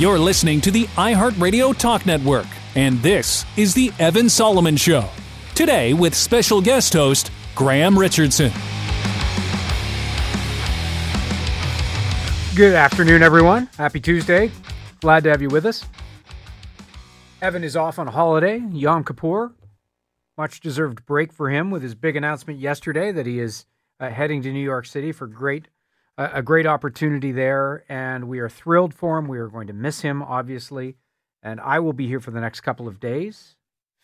You're listening to the iHeartRadio Talk Network, and this is The Evan Solomon Show. Today, with special guest host Graham Richardson. Good afternoon, everyone. Happy Tuesday. Glad to have you with us. Evan is off on holiday, Yom Kippur. Much deserved break for him with his big announcement yesterday that he is uh, heading to New York City for great a great opportunity there, and we are thrilled for him. We are going to miss him, obviously, and I will be here for the next couple of days,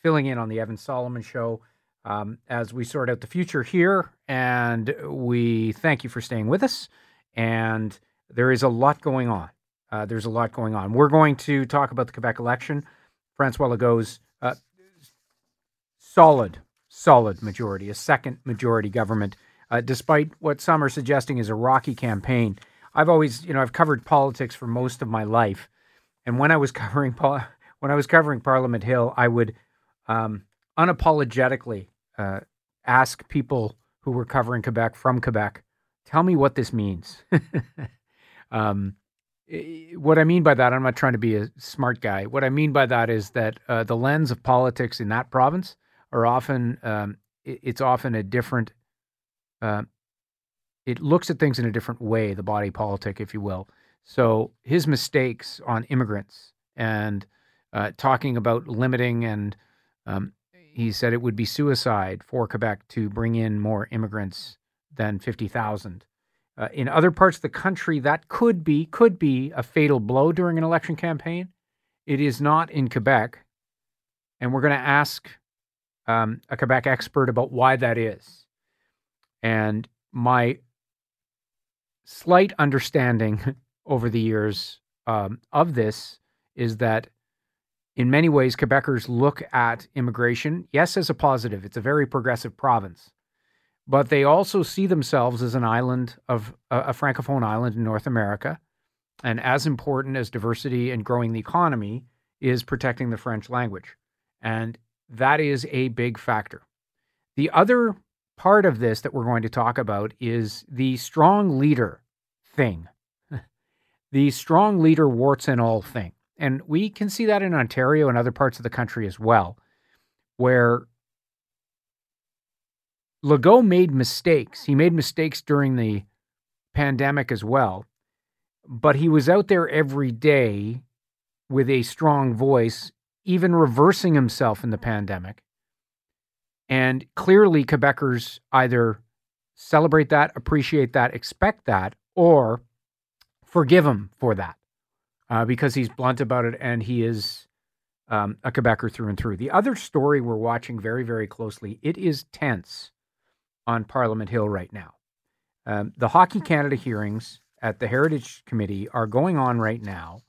filling in on the Evan Solomon Show um, as we sort out the future here. And we thank you for staying with us. And there is a lot going on. Uh, there's a lot going on. We're going to talk about the Quebec election. Francois Legault's uh, solid, solid majority, a second majority government, uh, despite what some are suggesting is a rocky campaign. I've always, you know, I've covered politics for most of my life, and when I was covering when I was covering Parliament Hill, I would um, unapologetically uh, ask people who were covering Quebec from Quebec, tell me what this means. um, what I mean by that, I'm not trying to be a smart guy. What I mean by that is that uh, the lens of politics in that province are often um, it's often a different. Uh, it looks at things in a different way, the body politic, if you will. So his mistakes on immigrants and uh, talking about limiting and um, he said it would be suicide for Quebec to bring in more immigrants than fifty thousand. Uh, in other parts of the country, that could be could be a fatal blow during an election campaign. It is not in Quebec, and we're going to ask um, a Quebec expert about why that is. And my slight understanding over the years um, of this is that in many ways, Quebecers look at immigration, yes, as a positive. It's a very progressive province but they also see themselves as an island of a francophone island in North America. And as important as diversity and growing the economy is protecting the French language. And that is a big factor. The other part of this that we're going to talk about is the strong leader thing, the strong leader warts and all thing. And we can see that in Ontario and other parts of the country as well, where Legault made mistakes. He made mistakes during the pandemic as well, but he was out there every day with a strong voice, even reversing himself in the pandemic. And clearly, Quebecers either celebrate that, appreciate that, expect that, or forgive him for that uh, because he's blunt about it and he is um, a Quebecer through and through. The other story we're watching very, very closely, it is tense on Parliament Hill right now. Um, the Hockey Canada hearings at the Heritage Committee are going on right now.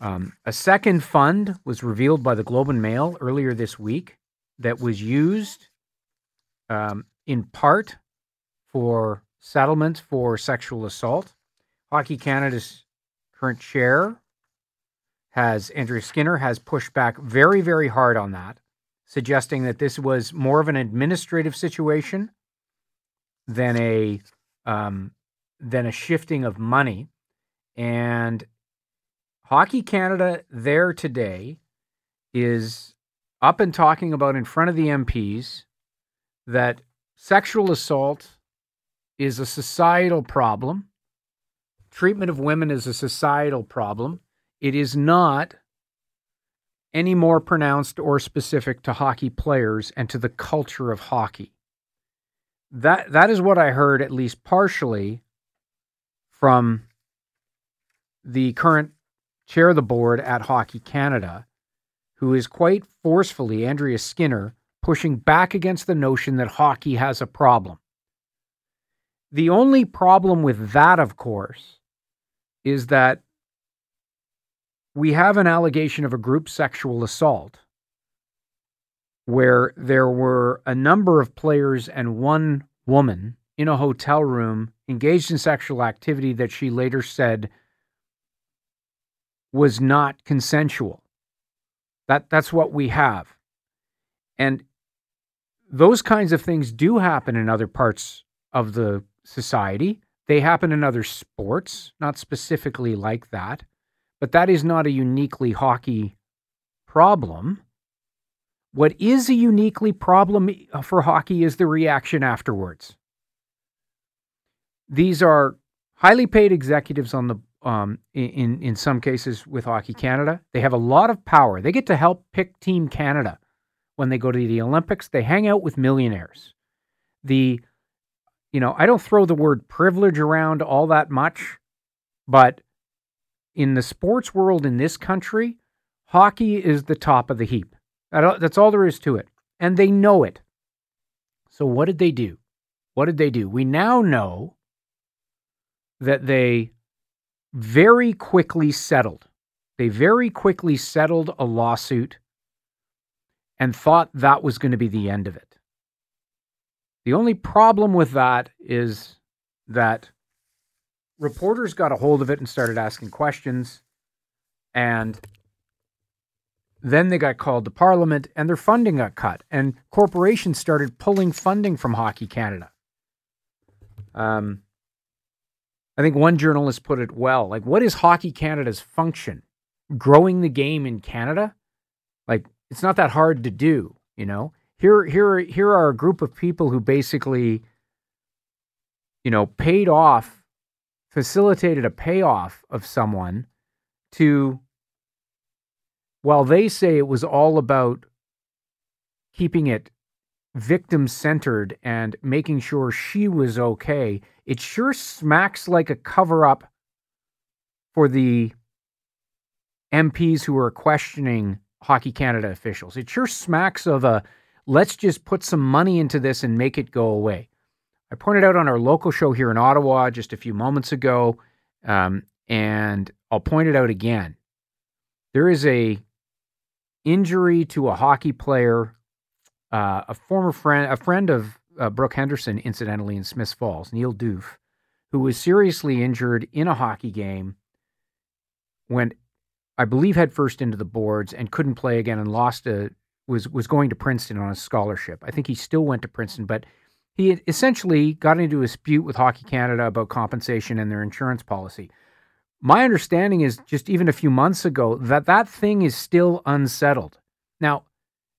Um, a second fund was revealed by the Globe and Mail earlier this week that was used um, in part for settlements for sexual assault. Hockey Canada's current chair has Andrea Skinner has pushed back very, very hard on that suggesting that this was more of an administrative situation than a um, than a shifting of money. And Hockey Canada there today is up and talking about in front of the MPs that sexual assault is a societal problem. Treatment of women is a societal problem. It is not any more pronounced or specific to hockey players and to the culture of hockey. That that is what I heard at least partially from the current chair of the board at Hockey Canada, who is quite forcefully Andrea Skinner pushing back against the notion that hockey has a problem. The only problem with that, of course, is that we have an allegation of a group sexual assault where there were a number of players and one woman in a hotel room engaged in sexual activity that she later said was not consensual. That that's what we have. And those kinds of things do happen in other parts of the society. They happen in other sports, not specifically like that but that is not a uniquely hockey problem. What is a uniquely problem uh, for hockey is the reaction afterwards. These are highly paid executives on the um, in in some cases with Hockey Canada. They have a lot of power. They get to help pick Team Canada when they go to the Olympics. They hang out with millionaires. The you know, I don't throw the word privilege around all that much, but in the sports world in this country, hockey is the top of the heap. That's all there is to it. And they know it. So, what did they do? What did they do? We now know that they very quickly settled. They very quickly settled a lawsuit and thought that was going to be the end of it. The only problem with that is that reporters got a hold of it and started asking questions. And then they got called to Parliament and their funding got cut. And corporations started pulling funding from Hockey Canada. Um, I think one journalist put it well. Like, what is Hockey Canada's function? Growing the game in Canada? Like, it's not that hard to do, you know? Here, here, here are a group of people who basically, you know, paid off, facilitated a payoff of someone to, while they say it was all about keeping it victim centered and making sure she was okay, it sure smacks like a cover up for the MPs who are questioning Hockey Canada officials. It sure smacks of a let's just put some money into this and make it go away. I pointed out on our local show here in Ottawa just a few moments ago, um, and I'll point it out again. There is a injury to a hockey player, uh, a former friend, a friend of uh, Brooke Henderson, incidentally, in Smiths Falls, Neil Doef, who was seriously injured in a hockey game, went, I believe, head first into the boards and couldn't play again and lost a was was going to Princeton on a scholarship. I think he still went to Princeton, but he essentially got into a dispute with Hockey Canada about compensation and their insurance policy. My understanding is just even a few months ago that that thing is still unsettled. Now,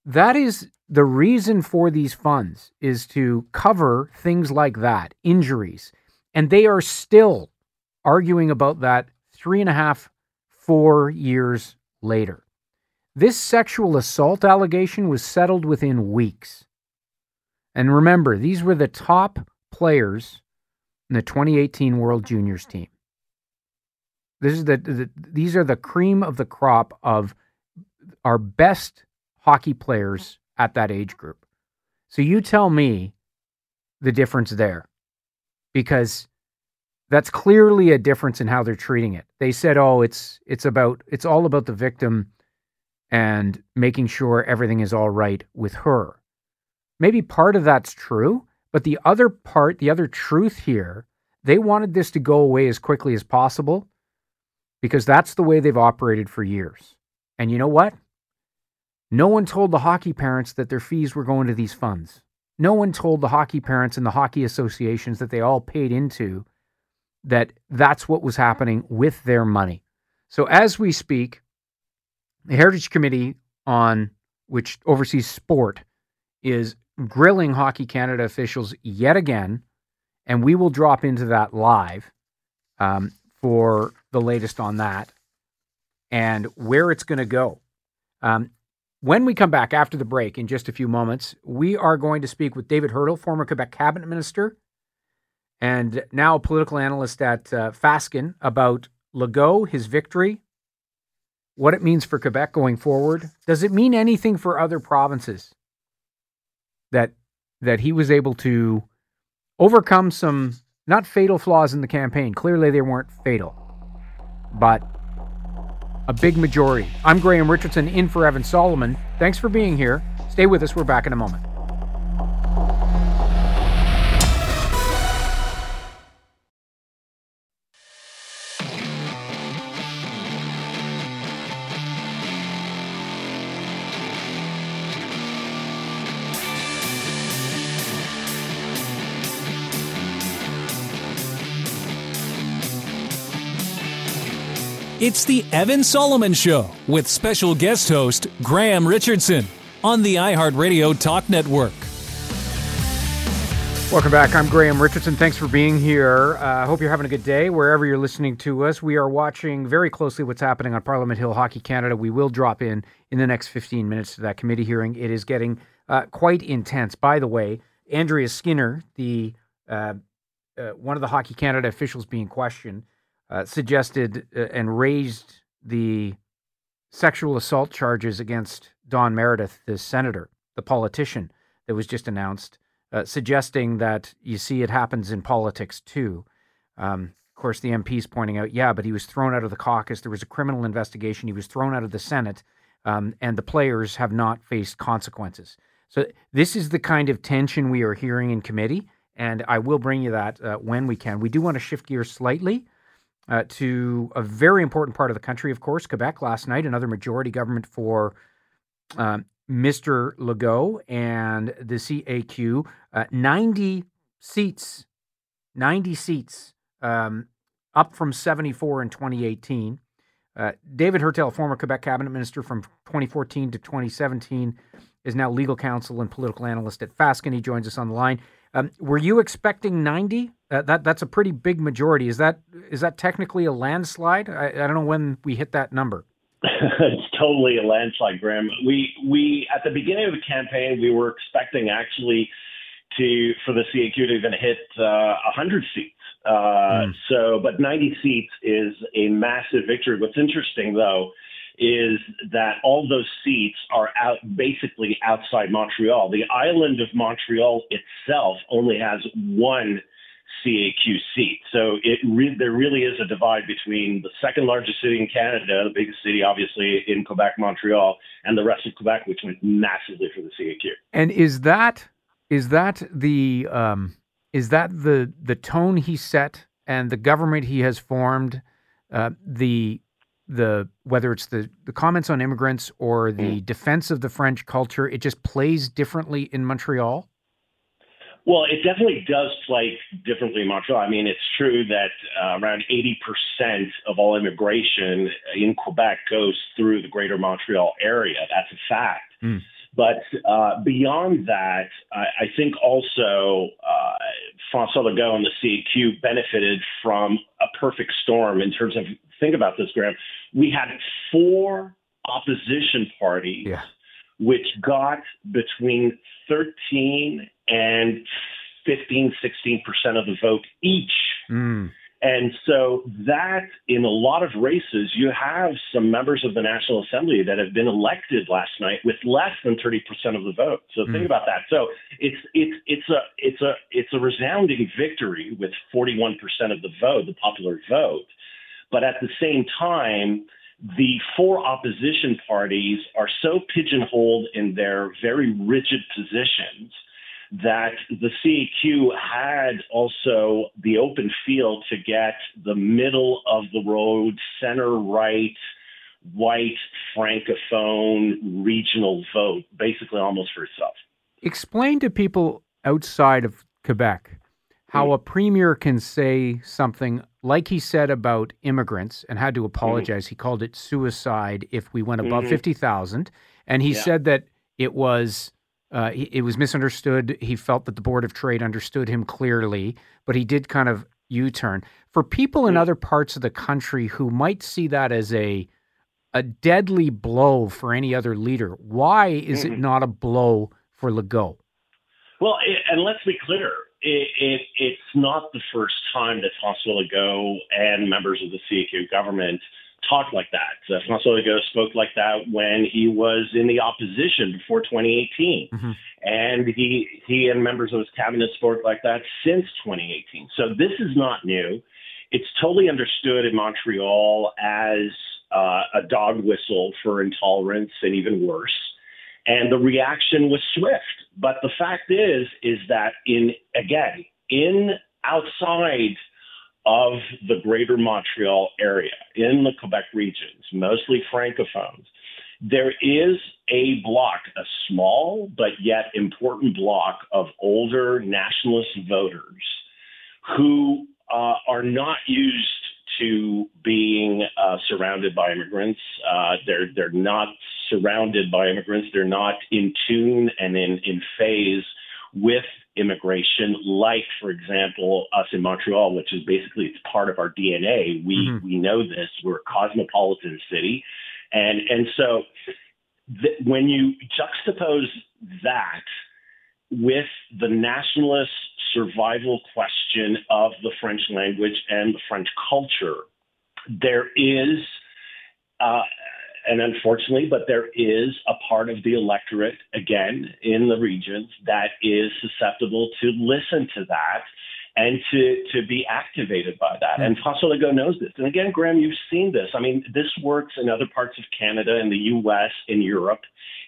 that is the reason for these funds is to cover things like that, injuries. And they are still arguing about that three and a half, four years later. This sexual assault allegation was settled within weeks. And remember, these were the top players in the 2018 World Juniors team. This is the, the these are the cream of the crop of our best hockey players at that age group. So you tell me the difference there because that's clearly a difference in how they're treating it. They said, "Oh, it's it's about it's all about the victim and making sure everything is all right with her." Maybe part of that's true, but the other part, the other truth here, they wanted this to go away as quickly as possible because that's the way they've operated for years. And you know what? No one told the hockey parents that their fees were going to these funds. No one told the hockey parents and the hockey associations that they all paid into that that's what was happening with their money. So as we speak, the Heritage Committee on which oversees sport is grilling Hockey Canada officials yet again, and we will drop into that live um, for the latest on that and where it's going to go. Um, when we come back after the break in just a few moments, we are going to speak with David Heurtel, former Quebec cabinet minister and now political analyst at uh, Fasken, about Legault, his victory, what it means for Quebec going forward. Does it mean anything for other provinces that that he was able to overcome some not fatal flaws in the campaign? Clearly, they weren't fatal, but a big majority. I'm Graham Richardson in for Evan Solomon. Thanks for being here. Stay with us. We're back in a moment. It's the Evan Solomon Show with special guest host Graham Richardson on the iHeartRadio Talk Network. Welcome back. I'm Graham Richardson. Thanks for being here. I uh, hope you're having a good day wherever you're listening to us. We are watching very closely what's happening on Parliament Hill Hockey Canada. We will drop in in the next 15 minutes to that committee hearing. It is getting uh, quite intense. By the way, Andrea Skinner, the uh, uh one of the Hockey Canada officials being questioned, uh, suggested uh, and raised the sexual assault charges against Don Meredith, the senator, the politician that was just announced, uh, suggesting that you see it happens in politics too. Um, of course, the MP's pointing out, yeah, but he was thrown out of the caucus. There was a criminal investigation. He was thrown out of the Senate, um, and the players have not faced consequences. So this is the kind of tension we are hearing in committee, and I will bring you that uh, when we can. We do want to shift gears slightly uh, to a very important part of the country, of course, Quebec last night, another majority government for um, Mr. Legault and the CAQ. Uh, 90 seats, 90 seats, um, up from 74 in 2018. Uh, David Heurtel, former Quebec cabinet minister from 2014 to 2017, is now legal counsel and political analyst at Fasken. He joins us on the line. Um, were you expecting 90? Uh, that that's a pretty big majority. Is that is that technically a landslide? I, I don't know when we hit that number. it's totally a landslide, Graham. We we at the beginning of the campaign we were expecting actually to for the CAQ to even hit uh, 100 seats. Uh, mm. So, but 90 seats is a massive victory. What's interesting though is that all those seats are out basically outside Montreal. The island of Montreal itself only has one CAQ seat. So it re- there really is a divide between the second largest city in Canada, the biggest city obviously in Quebec, Montreal, and the rest of Quebec, which went massively for the CAQ. And is that is that the um, is that the the tone he set and the government he has formed? Uh, the the whether it's the, the comments on immigrants or the mm. defense of the French culture, it just plays differently in Montreal? Well, it definitely does play differently in Montreal. I mean, it's true that uh, around 80% of all immigration in Quebec goes through the greater Montreal area. That's a fact. Mm. But uh, beyond that, I, I think also uh, Francois Legault and the CAQ benefited from a perfect storm in terms of, think about this, Graham. We had four opposition parties. Yeah which got between 13 and 15, 16% of the vote each. Mm. And so that in a lot of races, you have some members of the National Assembly that have been elected last night with less than 30% of the vote. So mm. think about that. So it's it's it's a it's a it's a resounding victory with 41% of the vote, the popular vote. But at the same time, the four opposition parties are so pigeonholed in their very rigid positions that the CAQ had also the open field to get the middle of the road, center right, white, francophone, regional vote, basically almost for itself. Explain to people outside of Quebec how mm. a premier can say something like he said about immigrants and had to mm-hmm. apologize. Mm-hmm. He called it suicide if we went above mm-hmm. 50,000. And he yeah. said that it was uh, it was misunderstood. He felt that the Board of Trade understood him clearly, but he did kind of U turn. For people in mm. other parts of the country who might see that as a a deadly blow for any other leader, why is mm-hmm. it not a blow for Legault? Well, it, and let's be clear, it, it, it's not the first time that François Legault and members of the CAQ government talked like that. Uh, François Legault spoke like that when he was in the opposition before 2018, mm-hmm. and he he and members of his cabinet spoke like that since 2018. So this is not new. It's totally understood in Montreal as uh, a dog whistle for intolerance and even worse. And the reaction was swift. But the fact is, is that in again in outside of the greater Montreal area in the Quebec regions, mostly francophones, there is a block, a small but yet important block of older nationalist voters who uh, are not used to being uh, surrounded by immigrants. Uh, they're they're not surrounded by immigrants. They're not in tune and in in phase with immigration, like for example us in Montreal, which is basically it's part of our DNA. We mm-hmm. we know this. We're a cosmopolitan city, and and so th- when you juxtapose that with the nationalist survival question of the French language and the French culture, there is, uh, and unfortunately, but there is a part of the electorate, again, in the regions that is susceptible to listen to that and to, to be activated by that. And François Legault knows this. And again, Graham, you've seen this. I mean, this works in other parts of Canada, in the US, in Europe.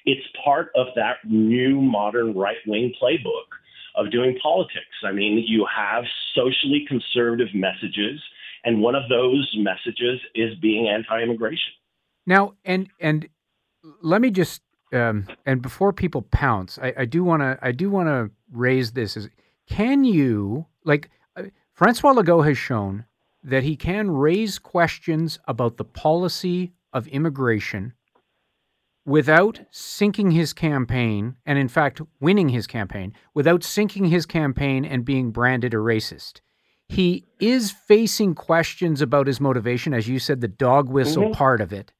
It's part of that new modern right wing playbook of doing politics. I mean, you have socially conservative messages, and one of those messages is being anti-immigration. Now, and and let me just um, and before people pounce, I, I do want to I do want to raise this: is can you like uh, Francois Legault has shown that he can raise questions about the policy of immigration without sinking his campaign, and in fact, winning his campaign, without sinking his campaign and being branded a racist. He is facing questions about his motivation, as you said, the dog whistle mm-hmm. part of it.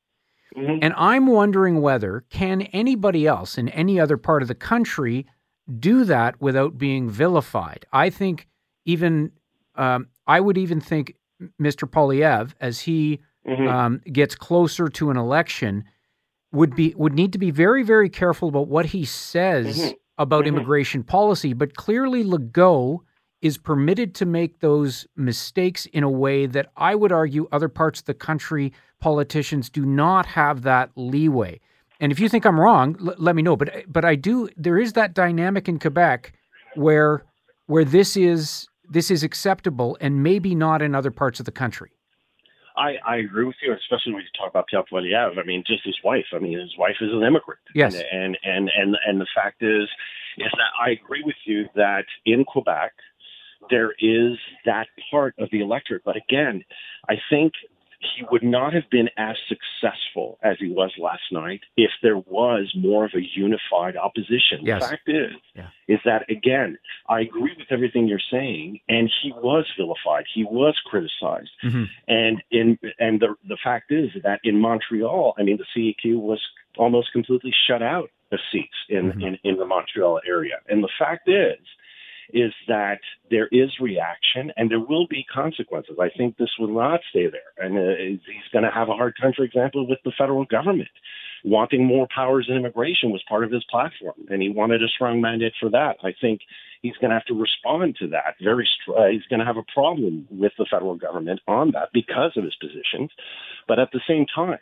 Mm-hmm. And I'm wondering whether can anybody else in any other part of the country do that without being vilified. I think even um, I would even think Mr. Poilievre, as he mm-hmm. um, gets closer to an election, would be would need to be very very careful about what he says mm-hmm. about mm-hmm. immigration policy. But clearly, Legault is permitted to make those mistakes in a way that I would argue other parts of the country politicians do not have that leeway. And if you think I'm wrong, l- let me know. But but I do. There is that dynamic in Quebec where where this is this is acceptable and maybe not in other parts of the country. I, I agree with you, especially when you talk about Pierre Poilievre. I mean, just his wife. I mean, his wife is an immigrant. Yes. And and and and, and the fact is, is that I agree with you that in Quebec there is that part of the electorate. But again, I think he would not have been as successful as he was last night if there was more of a unified opposition. Yes. The fact is, yeah. is that again, I agree with everything you're saying, and he was vilified, he was criticized, mm-hmm. and in and the the fact is that in Montreal, I mean, the CAQ was almost completely shut out of seats in, mm-hmm. in in the Montreal area, and the fact is is that there is reaction and there will be consequences. I think this will not stay there. And uh, he's going to have a hard time, for example, with the federal government. Wanting more powers in immigration was part of his platform, and he wanted a strong mandate for that. I think he's going to have to respond to that. Very, str- uh, he's going to have a problem with the federal government on that because of his positions. But at the same time,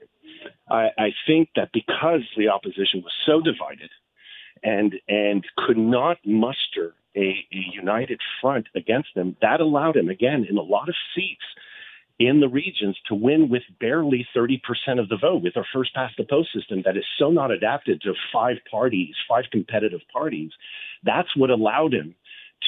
I, I think that because the opposition was so divided and and could not muster a, a united front against them. That allowed him, again, in a lot of seats in the regions to win with barely 30% of the vote with our first past the post system that is so not adapted to five parties, five competitive parties. That's what allowed him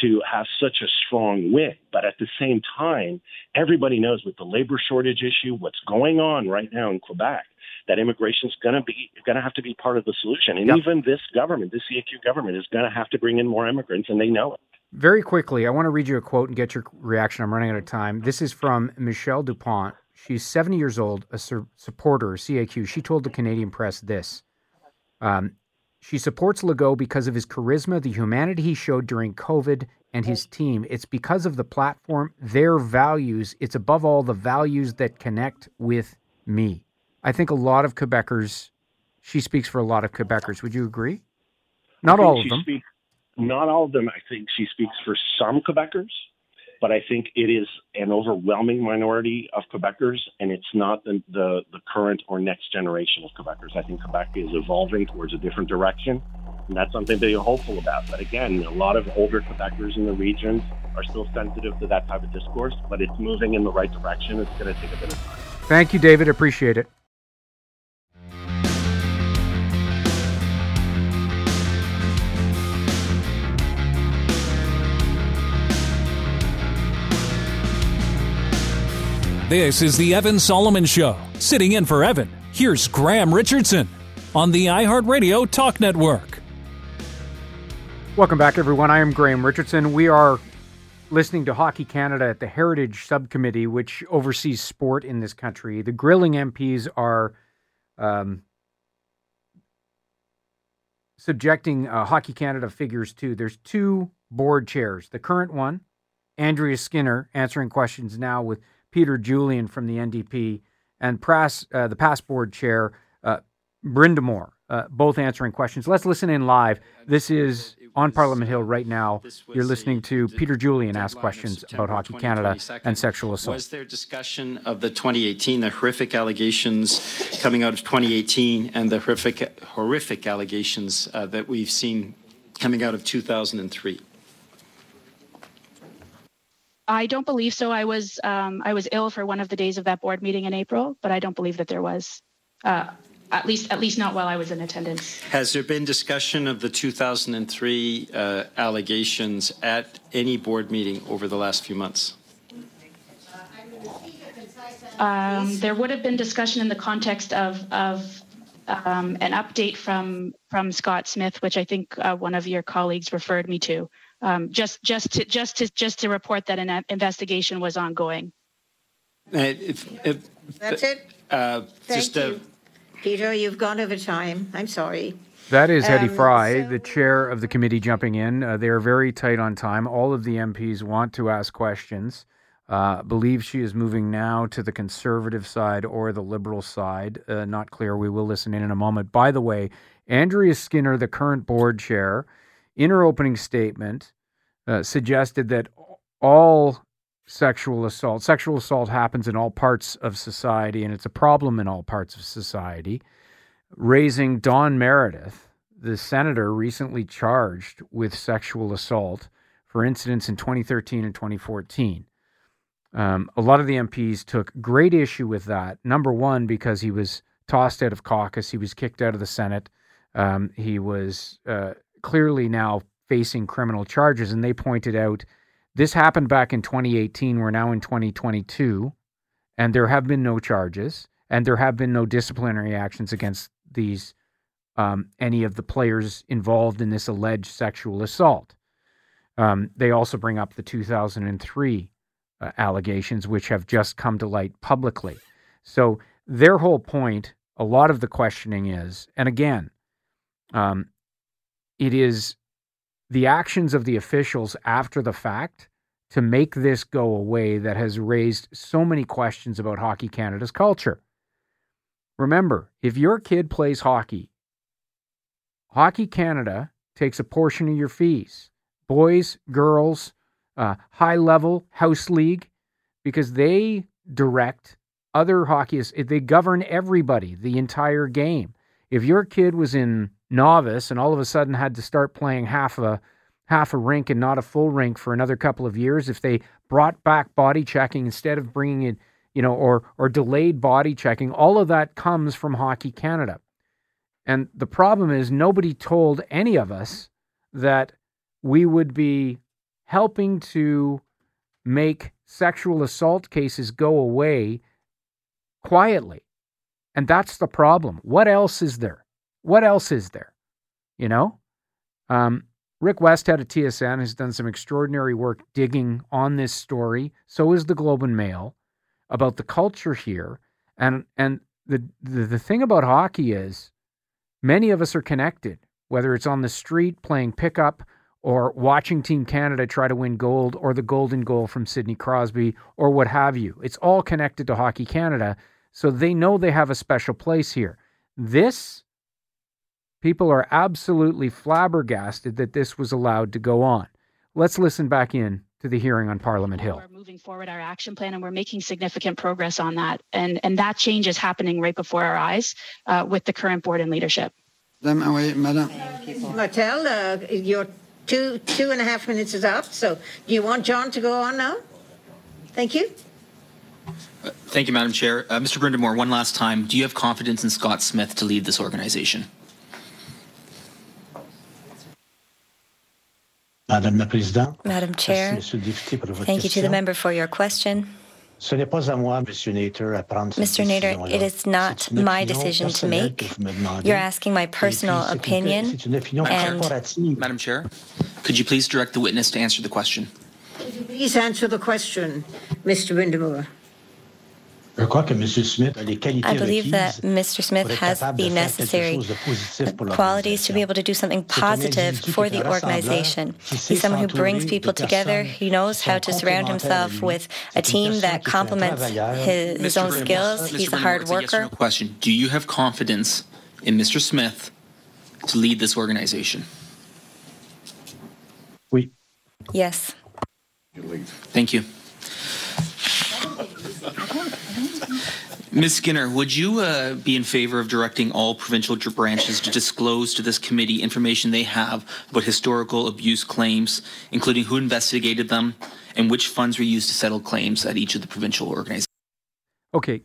to have such a strong win. But at the same time, everybody knows with the labor shortage issue, what's going on right now in Quebec, that immigration is going to be going to have to be part of the solution. And yep. even this government, this CAQ government, is going to have to bring in more immigrants, and they know it. Very quickly, I want to read you a quote and get your reaction. I'm running out of time. This is from Michelle Dupont. She's 70 years old, a su- supporter of CAQ. She told the Canadian press this. Um, she supports Legault because of his charisma, the humanity he showed during COVID, and his team. It's because of the platform, their values. It's above all the values that connect with me. I think a lot of Quebecers, she speaks for a lot of Quebecers. Would you agree? Not all of them. Speaks, not all of them. I think she speaks for some Quebecers, but I think it is an overwhelming minority of Quebecers, and it's not the, the, the current or next generation of Quebecers. I think Quebec is evolving towards a different direction, and that's something to be hopeful about. But again, a lot of older Quebecers in the region are still sensitive to that type of discourse, but it's moving in the right direction. It's going to take a bit of time. Thank you, David. Appreciate it. This is the Evan Solomon Show. Sitting in for Evan, here's Graham Richardson on the iHeartRadio Talk Network. Welcome back, everyone. I am Graham Richardson. We are listening to Hockey Canada at the Heritage Subcommittee, which oversees sport in this country. The grilling MPs are um, subjecting uh, Hockey Canada figures to. There's two board chairs. The current one, Andrea Skinner, answering questions now with Peter Julian from the NDP, and uh, the past board chair, uh, Brind'Amour, uh, both answering questions. Let's listen in live. This is on Parliament Hill right now. You're listening to Peter Julian ask questions about Hockey Canada and sexual assault. Was there discussion of the 2018, the horrific allegations coming out of 2018, and the horrific, horrific allegations uh, that we've seen coming out of 2003? I don't believe so. I was um, I was ill for one of the days of that board meeting in April, but I don't believe that there was. Uh, at least at least not while I was in attendance. Has there been discussion of the 2003 uh, allegations at any board meeting over the last few months? Um, there would have been discussion in the context of of um, an update from from Scott Smith, which I think uh, one of your colleagues referred me to, um, just just to just to just to report that an investigation was ongoing. Uh, if, if, That's it. Uh, Thank just, you. Peter, you've gone over time. I'm sorry. That is Hedy Um, Fry, so- the chair of the committee, jumping in. Uh, they are very tight on time. All of the MPs want to ask questions. Uh, believe she is moving now to the conservative side or the liberal side. Uh, not clear. We will listen in in a moment. By the way, Andrea Skinner, the current board chair, in her opening statement, uh, suggested that all sexual assault, sexual assault happens in all parts of society, and it's a problem in all parts of society raising Don Meredith, the senator recently charged with sexual assault for incidents in 2013 and 2014. Um, a lot of the MPs took great issue with that. Number one, because he was tossed out of caucus, he was kicked out of the Senate. Um, he was uh, clearly now facing criminal charges, and they pointed out this happened back in 2018. We're now in 2022, and there have been no charges, and there have been no disciplinary actions against these um, any of the players involved in this alleged sexual assault. Um, they also bring up the 2003 uh, allegations, which have just come to light publicly. So their whole point, a lot of the questioning is, and again, um, it is the actions of the officials after the fact to make this go away that has raised so many questions about Hockey Canada's culture. Remember, if your kid plays hockey, Hockey Canada takes a portion of your fees. Boys, girls, uh, high level, house league, because they direct other hockeyists. They govern everybody, the entire game. If your kid was in novice and all of a sudden had to start playing half a half a rink and not a full rink for another couple of years, if they brought back body checking instead of bringing it you know, or or delayed body checking. All of that comes from Hockey Canada. And the problem is nobody told any of us that we would be helping to make sexual assault cases go away quietly. And that's the problem. What else is there? What else is there? You know? Um, Rick Westhead at TSN has done some extraordinary work digging on this story. So is the Globe and Mail about the culture here. And and the, the the thing about hockey is many of us are connected, whether it's on the street playing pickup or watching Team Canada try to win gold or the golden goal from Sidney Crosby or what have you. It's all connected to Hockey Canada. So they know they have a special place here. This people are absolutely flabbergasted that this was allowed to go on. Let's listen back in to the hearing on Parliament Hill. We're moving forward our action plan, and we're making significant progress on that. And and that change is happening right before our eyes uh, with the current board and leadership. Madame, ah oui, Madame. Martel, uh, your two two and a half minutes is up. So, do you want John to go on now? Thank you. Thank you, Madam Chair. Uh, Mr. Brind'Amour, one last time, do you have confidence in Scott Smith to lead this organization? Madame la Présidente. Madam Chair, Merci, Monsieur le député, pour votre thank you to the member for your question. Mr. Nater, it is not my decision to make. You're asking my personal opinion. And Madam Chair, could you please direct the witness to answer the question? Could you please answer the question, Mr. Brind'Amour? I believe that Mr. Smith has the necessary qualities to be able to do something positive for the organization. He's someone who brings people together. He knows how to surround himself with a team that complements his, his own skills. He's a hard worker. question: Do you have confidence in Mr. Smith to lead this organization? Oui. Yes. Thank you. Ms. Skinner, would you uh, be in favor of directing all provincial branches to disclose to this committee information they have about historical abuse claims, including who investigated them and which funds were used to settle claims at each of the provincial organizations? Okay.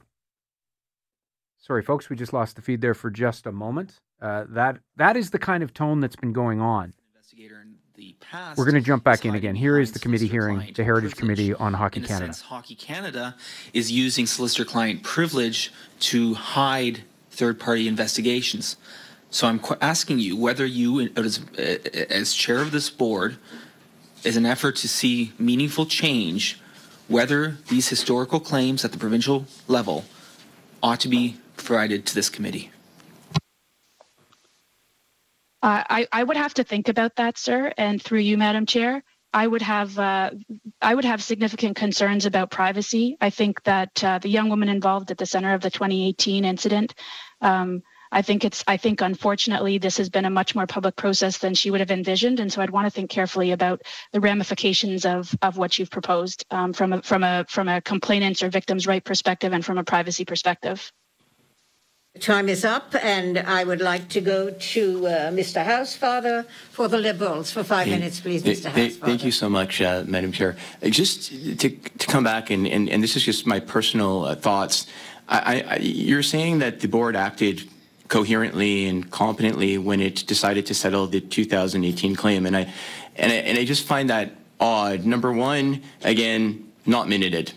Sorry, folks, we just lost the feed there for just a moment. Uh, that that is the kind of tone that's been going on. We're going to jump back in again. Here is the committee hearing, the Heritage Committee on Hockey Canada. Sense, Hockey Canada is using solicitor client privilege to hide third party investigations. So I'm asking you whether you, uh, as, uh, as chair of this board, as an effort to see meaningful change, whether these historical claims at the provincial level ought to be provided to this committee. I, I would have to think about that, sir. And through you, Madam Chair, I would have uh, I would have significant concerns about privacy. I think that uh, the young woman involved at the center of the 2018 incident. Um, I think it's I think unfortunately this has been a much more public process than she would have envisioned, and so I'd want to think carefully about the ramifications of of what you've proposed um, from a from a from a complainant's or victim's right perspective and from a privacy perspective. Time is up, and I would like to go to uh, Mr. Housefather for the Liberals for five minutes, please, Mr. Housefather. Thank you so much, uh, Madam Chair. Uh, just to, to come back, and, and, and this is just my personal uh, thoughts. I, I, you're saying that the board acted coherently and competently when it decided to settle the 2018 claim, and I, and I, and I just find that odd. Number one, again, not minuted.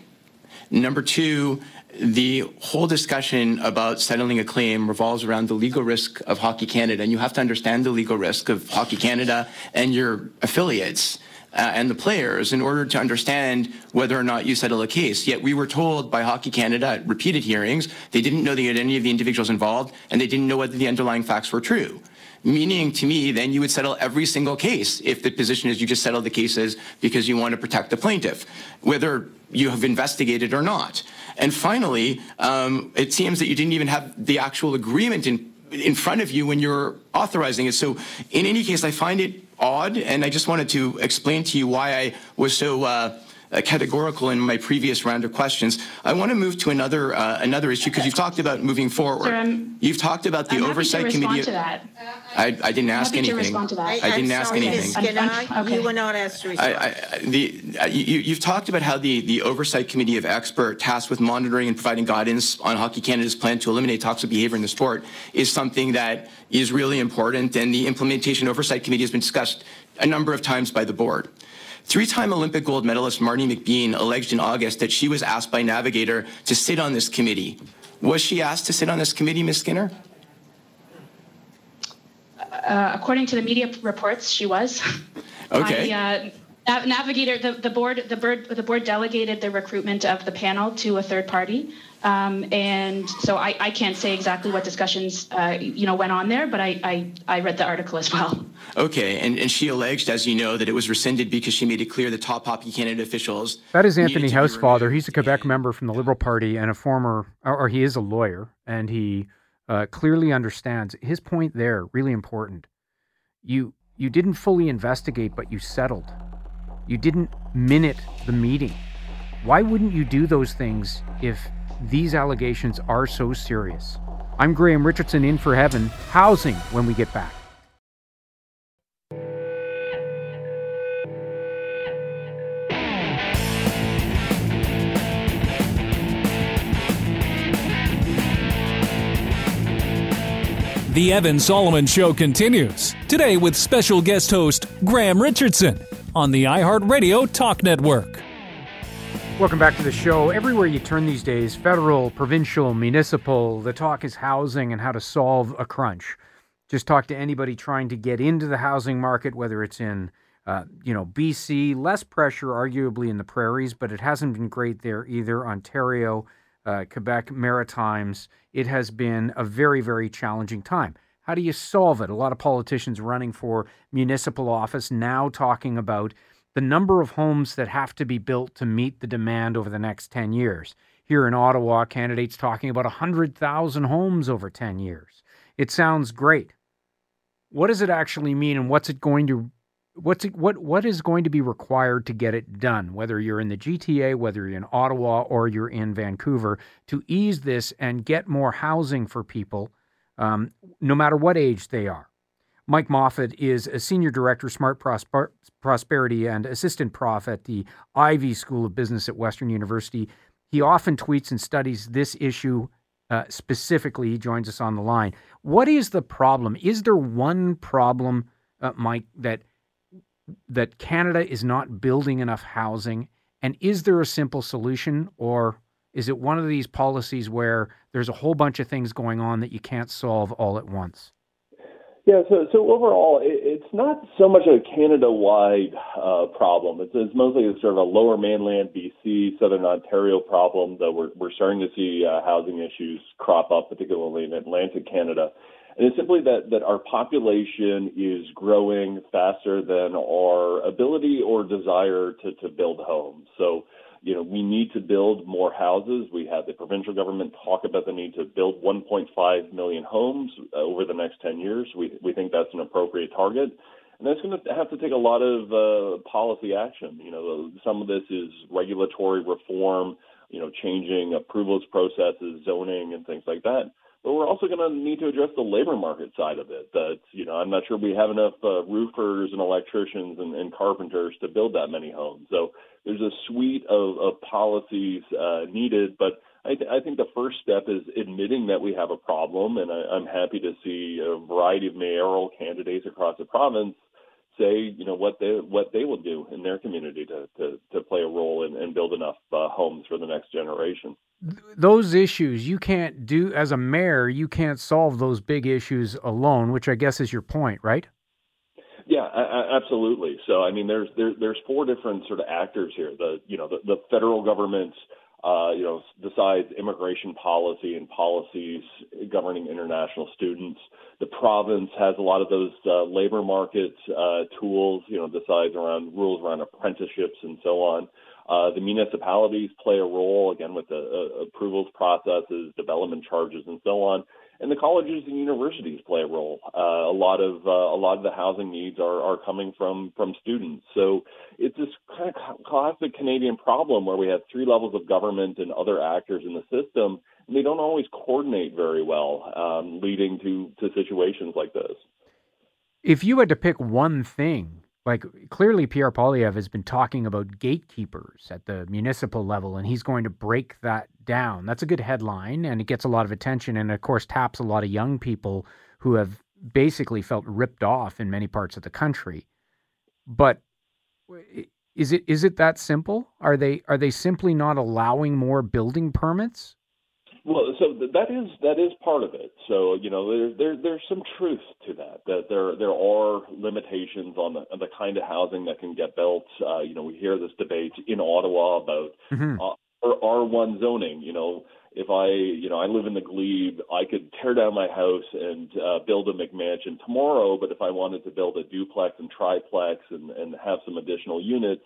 Number two, the whole discussion about settling a claim revolves around the legal risk of Hockey Canada, and you have to understand the legal risk of Hockey Canada and your affiliates. Uh, and the players in order to understand whether or not you settle a case. Yet we were told by Hockey Canada at repeated hearings they didn't know the identity of the individuals involved and they didn't know whether the underlying facts were true. Meaning to me, then you would settle every single case if the position is you just settle the cases because you want to protect the plaintiff, whether you have investigated or not. And finally, um, it seems that you didn't even have the actual agreement in in front of you when you're authorizing it. So in any case, I find it odd, and I just wanted to explain to you why I was so uh, uh, categorical in my previous round of questions. I want to move to another uh, another issue because you've talked about moving forward. Sir, you've talked about the I'm oversight committee. To that. I, I didn't I'm ask anything. I, I, didn't ask sorry, anything. Skinner, okay. You were not asked to respond. I, I, the, uh, you, you've talked about how the, the Oversight Committee of Expert tasked with monitoring and providing guidance on Hockey Canada's plan to eliminate toxic behavior in the sport is something that is really important, and the Implementation Oversight Committee has been discussed a number of times by the board. Three-time Olympic gold medalist Marnie McBean alleged in August that she was asked by Navigator to sit on this committee. Was she asked to sit on this committee, Ms. Skinner? Uh, according to the media reports, she was. Okay. I, uh, Navigator, the, the board, the board, the board delegated the recruitment of the panel to a third party, um, and so I, I can't say exactly what discussions uh, you know went on there, but I, I, I read the article as well. Okay, and, and she alleged, as you know, that it was rescinded because she made it clear the top Hockey Canada officials. That is Anthony Housefather. He's a Quebec member from the Liberal Party and a former, or, or he is a lawyer, and he uh, clearly understands his point there. Really important. You you didn't fully investigate, but you settled. You didn't minute the meeting. Why wouldn't you do those things if these allegations are so serious? I'm Graham Richardson in for Evan, housing when we get back. The Evan Solomon Show continues today with special guest host Graham Richardson on the iHeartRadio Talk Network. Welcome back to the show. Everywhere you turn these days, federal, provincial, municipal, the talk is housing and how to solve a crunch. Just talk to anybody trying to get into the housing market, whether it's in, uh, you know, BC, less pressure arguably in the prairies, but it hasn't been great there either. Ontario, uh, Quebec, Maritimes, it has been a very, very challenging time. How do you solve it? A lot of politicians running for municipal office now talking about the number of homes that have to be built to meet the demand over the next 10 years. Here in Ottawa, candidates talking about 100,000 homes over 10 years. It sounds great. What does it actually mean and what's it going to what's it, what what is going to be required to get it done whether you're in the GTA whether you're in Ottawa or you're in Vancouver to ease this and get more housing for people um, no matter what age they are Mike Moffat is a senior director, Smart Prosper- Prosperity, and assistant prof at the Ivey School of Business at Western University. He often tweets and studies this issue uh, specifically. He joins us on the line. What is the problem? Is there one problem, uh, Mike, that that Canada is not building enough housing? And is there a simple solution, or is it one of these policies where there's a whole bunch of things going on that you can't solve all at once? Yeah, so so overall, it, it's not so much a Canada-wide uh, problem. It's, it's mostly a sort of a Lower Mainland BC, Southern Ontario problem that we're we're starting to see uh, housing issues crop up, particularly in Atlantic Canada. And it's simply that that our population is growing faster than our ability or desire to to build homes. So you know, we need to build more houses. We had the provincial government talk about the need to build 1.5 million homes uh, over the next 10 years. We, we think that's an appropriate target. And that's going to have to take a lot of uh, policy action. You know, some of this is regulatory reform, you know, changing approvals processes, zoning, and things like that. But we're also going to need to address the labor market side of it. That you know, I'm not sure we have enough uh, roofers and electricians and, and carpenters to build that many homes. So there's a suite of, of policies uh, needed, but I, th- I, think the first step is admitting that we have a problem, and I, am happy to see a variety of mayoral candidates across the province say, you know, what they what they will do in their community to to, to play a role and, and build enough uh, homes for the next generation. Those issues you can't do as a mayor. You can't solve those big issues alone, which I guess is your point, right? Yeah, absolutely. So, I mean, there's there, there's four different sort of actors here. The you know the, the federal government, uh, you know, decides immigration policy and policies governing international students. The province has a lot of those uh, labor market uh, tools, you know, decides around rules around apprenticeships and so on. Uh, the municipalities play a role again with the uh, approvals processes, development charges, and so on and the colleges and universities play a role. Uh, a lot of uh, a lot of the housing needs are, are coming from from students. So it's this kind of classic Canadian problem where we have three levels of government and other actors in the system, and they don't always coordinate very well, um, leading to to situations like this. If you had to pick one thing like clearly Pierre Poilievre has been talking about gatekeepers at the municipal level and he's going to break that down. That's a good headline and it gets a lot of attention and of course taps a lot of young people who have basically felt ripped off in many parts of the country. But is it is it that simple? Are they are they simply not allowing more building permits? Well, so that is that is part of it. So you know, there, there there's some truth to that. That there there are limitations on the on the kind of housing that can get built. Uh, you know, we hear this debate in Ottawa about mm-hmm. uh, R1 zoning. You know, if I you know I live in the Glebe, I could tear down my house and uh, build a McMansion tomorrow. But if I wanted to build a duplex and triplex and and have some additional units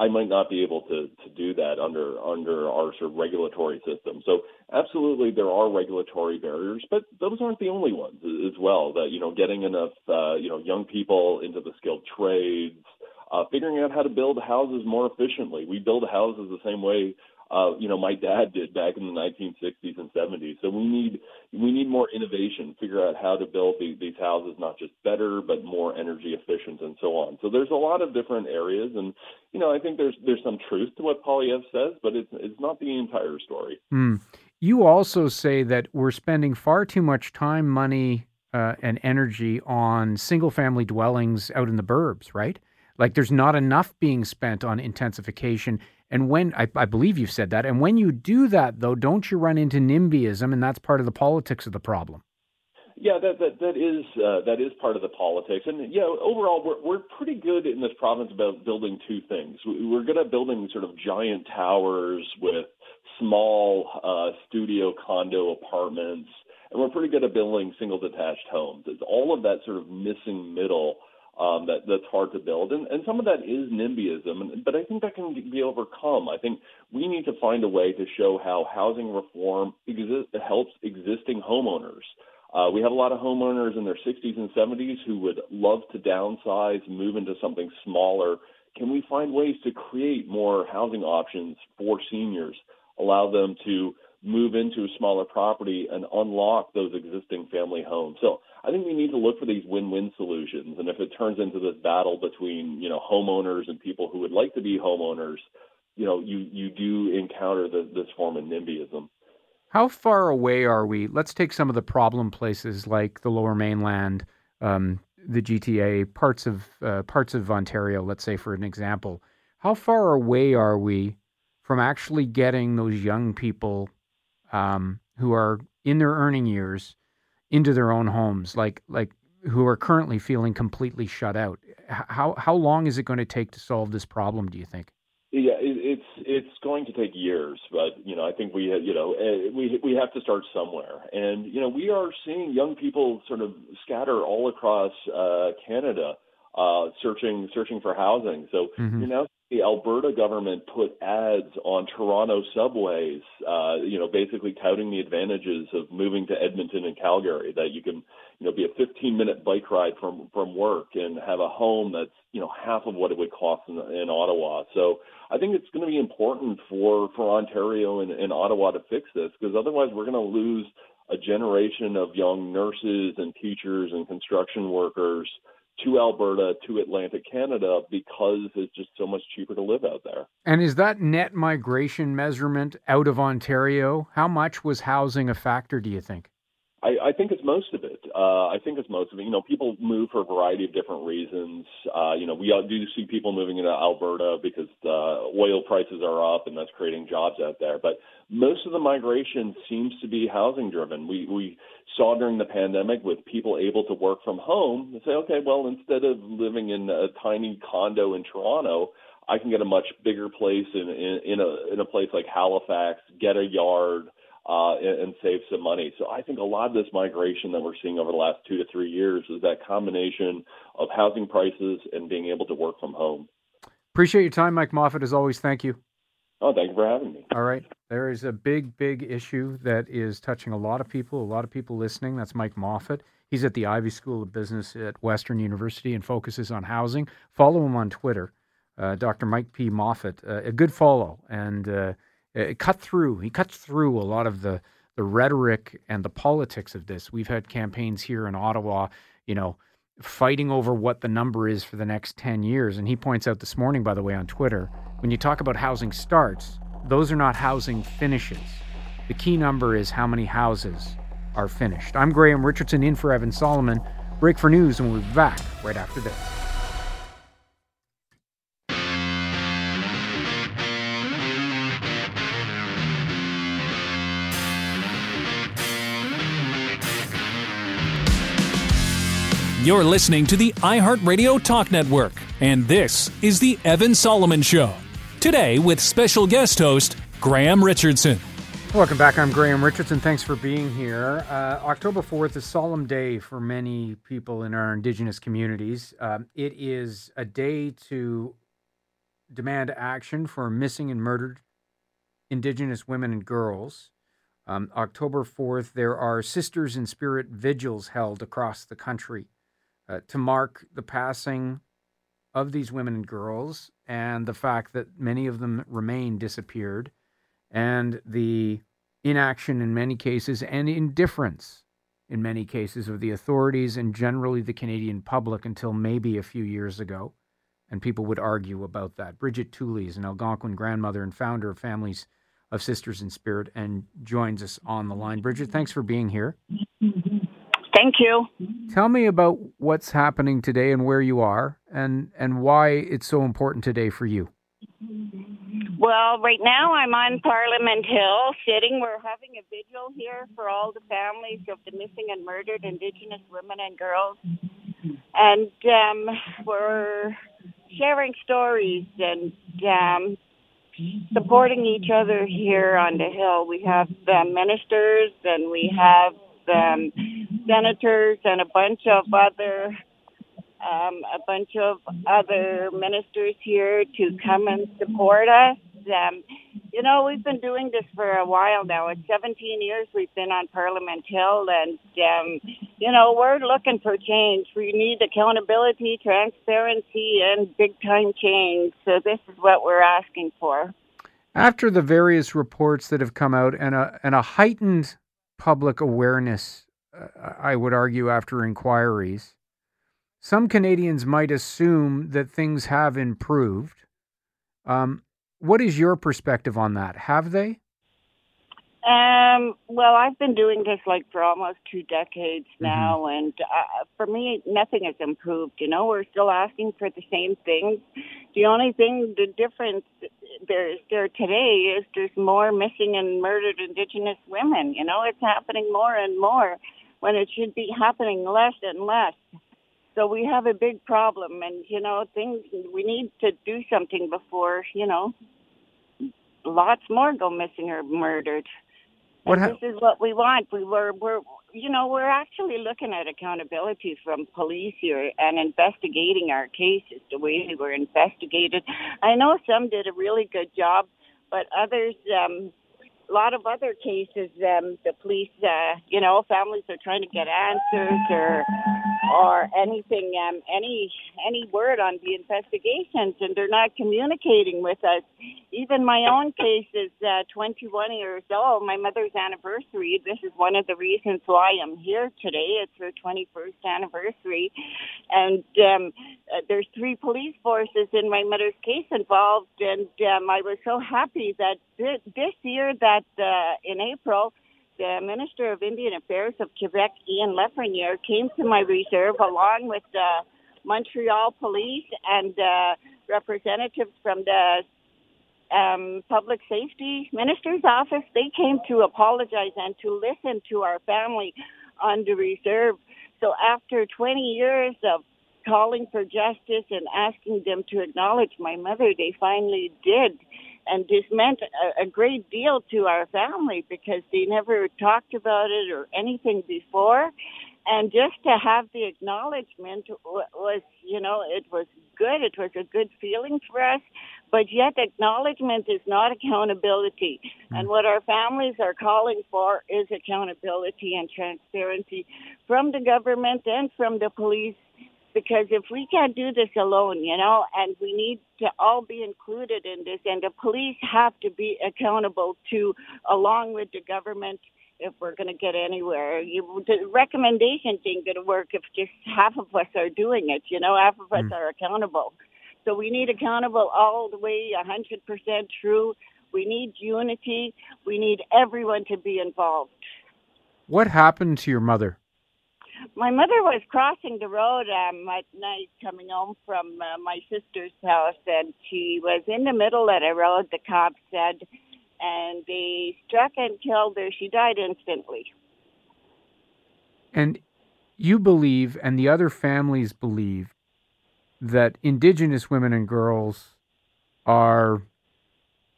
I might not be able to to do that under under our sort of regulatory system. So absolutely, there are regulatory barriers, but those aren't the only ones as well. That you know, getting enough uh, you know young people into the skilled trades, uh, figuring out how to build houses more efficiently. We build houses the same way uh, you know, my dad did back in the 1960s and 70s. So we need we need more innovation, figure out how to build these, these houses not just better but more energy efficient and so on. So there's a lot of different areas, and you know, I think there's there's some truth to what Poilievre says, but it's it's not the entire story. Mm. You also say that we're spending far too much time, money, uh, and energy on single family dwellings out in the burbs, right? Like there's not enough being spent on intensification And when I, I believe you've said that, and when you do that, though, don't you run into NIMBYism, and that's part of the politics of the problem? Yeah, that that that is uh, that is part of the politics, and yeah, overall we're we're pretty good in this province about building two things. We're good at building sort of giant towers with small uh, studio condo apartments, and we're pretty good at building single detached homes. It's all of that sort of missing middle um, that that's hard to build, and and some of that is NIMBYism, but I think that can be overcome. I think we need to find a way to show how housing reform helps existing homeowners. Uh, we have a lot of homeowners in their 60s and 70s who would love to downsize, move into something smaller. Can we find ways to create more housing options for seniors, allow them to move into a smaller property and unlock those existing family homes? So I think we need to look for these win-win solutions. And if it turns into this battle between, you know, homeowners and people who would like to be homeowners, you know, you, you do encounter the, this form of NIMBYism. How far away are we? Let's take some of the problem places like the Lower Mainland, um, the GTA, parts of uh, parts of Ontario. Let's say, for an example, how far away are we from actually getting those young people um, who are in their earning years into their own homes, like like who are currently feeling completely shut out? How how long is it going to take to solve this problem? Do you think? Yeah, it, it's it's going to take years, but you know, I think we you know eh, we we have to start somewhere, and you know, we are seeing young people sort of scatter all across uh, Canada, uh, searching searching for housing. So mm-hmm. you're now the Alberta government put ads on Toronto subways, uh, you know, basically touting the advantages of moving to Edmonton and Calgary. That you can, you know, be a 15-minute bike ride from from work and have a home that's, you know, half of what it would cost in, in Ottawa. So I think it's going to be important for for Ontario and, and Ottawa to fix this because otherwise we're going to lose a generation of young nurses and teachers and construction workers to Alberta, to Atlantic Canada, because it's just so much cheaper to live out there. And is that net migration measurement out of Ontario? How much was housing a factor, do you think? I, I think it's most of it. Uh, I think it's most of it. You know, people move for a variety of different reasons. Uh, you know, we do see people moving into Alberta because uh, oil prices are up, and that's creating jobs out there. But most of the migration seems to be housing driven. We we saw during the pandemic with people able to work from home and say, okay, well, instead of living in a tiny condo in Toronto, I can get a much bigger place in in, in a in a place like Halifax, get a yard uh, and, and save some money. So I think a lot of this migration that we're seeing over the last two to three years is that combination of housing prices and being able to work from home. Appreciate your time, Mike Moffat. As always, thank you. Oh, thank you for having me. All right. There is a big, big issue that is touching a lot of people, a lot of people listening. That's Mike Moffat. He's at the Ivey School of Business at Western University and focuses on housing. Follow him on Twitter, uh, Dr. Mike P. Moffat. Uh, a good follow. And uh, Uh, it cut through. He cuts through a lot of the the rhetoric and the politics of this. We've had campaigns here in Ottawa, you know, fighting over what the number is for the next 10 years. And he points out this morning, by the way, on Twitter, when you talk about housing starts, those are not housing finishes. The key number is how many houses are finished. I'm Graham Richardson in for Evan Solomon. Break for news, and we'll be back right after this. You're listening to the iHeartRadio Talk Network, and this is The Evan Solomon Show. Today, with special guest host Graham Richardson. Welcome back. I'm Graham Richardson. Thanks for being here. Uh, October 4th is a solemn day for many people in our Indigenous communities. Um, it is a day to demand action for missing and murdered Indigenous women and girls. Um, October 4th, there are Sisters in Spirit vigils held across the country uh, to mark the passing of these women and girls and the fact that many of them remain disappeared and the inaction in many cases and indifference in many cases of the authorities and generally the Canadian public until maybe a few years ago. And people would argue about that. Bridget Tolley is an Algonquin grandmother and founder of Families of Sisters in Spirit and joins us on the line. Bridget, thanks for being here. Thank you. Tell me about what's happening today and where you are and, and why it's so important today for you. Well, right now I'm on Parliament Hill sitting. We're having a vigil here for all the families of the missing and murdered Indigenous women and girls. And um, we're sharing stories and um, supporting each other here on the Hill. We have the ministers and we have um, senators and a bunch of other um, a bunch of other ministers here to come and support us. Um, you know, we've been doing this for a while now. It's 17 years we've been on Parliament Hill, and um, you know, we're looking for change. We need accountability, transparency, and big time change. So this is what we're asking for. After the various reports that have come out and a and a heightened public awareness, uh, I would argue, after inquiries some Canadians might assume that things have improved. Um, what is your perspective on that? Have they? Um, well, I've been doing this like for almost two decades mm-hmm. now, mm-hmm. and uh, for me, nothing has improved. You know, we're still asking for the same things. The only thing, the difference there there today is there's more missing and murdered Indigenous women. You know, it's happening more and more when it should be happening less and less. So we have a big problem, and you know, things we need to do something before you know, lots more go missing or murdered. What ha- this is what we want. We were we're you know we're actually looking at accountability from police here and investigating our cases the way they were investigated. I know some did a really good job, but others. um a lot of other cases, um, the police, uh, you know, families are trying to get answers or or anything, um, any any word on the investigations, and they're not communicating with us. Even my own case is uh, 21 years old. My mother's anniversary. This is one of the reasons why I'm here today. It's her 21st anniversary, and um, uh, there's three police forces in my mother's case involved, and um, I was so happy that th- this year that uh, in April the Minister of Indian Affairs of Quebec, Ian Lafrenière, came to my reserve along with the Montreal Police and uh, representatives from the um, Public Safety Minister's office. They came to apologize and to listen to our family on the reserve. So after 20 years of calling for justice and asking them to acknowledge my mother, they finally did and this meant a, a great deal to our family because they never talked about it or anything before. And just to have the acknowledgement was, you know, it was good. It was a good feeling for us. But yet, acknowledgement is not accountability. Mm. And what our families are calling for is accountability and transparency from the government and from the police because if we can't do this alone, you know, and we need to all be included in this, and the police have to be accountable to, along with the government, if we're going to get anywhere. You, the recommendation ain't going to work if just half of us are doing it, you know, half of us mm. are accountable. So we need accountable all the way, 100% true. We need unity. We need everyone to be involved. What happened to your mother? My mother was crossing the road um, at night coming home from uh, my sister's house, and she was in the middle of the road, the cops said, and they struck and killed her. She died instantly. And you believe, and the other families believe, that Indigenous women and girls are,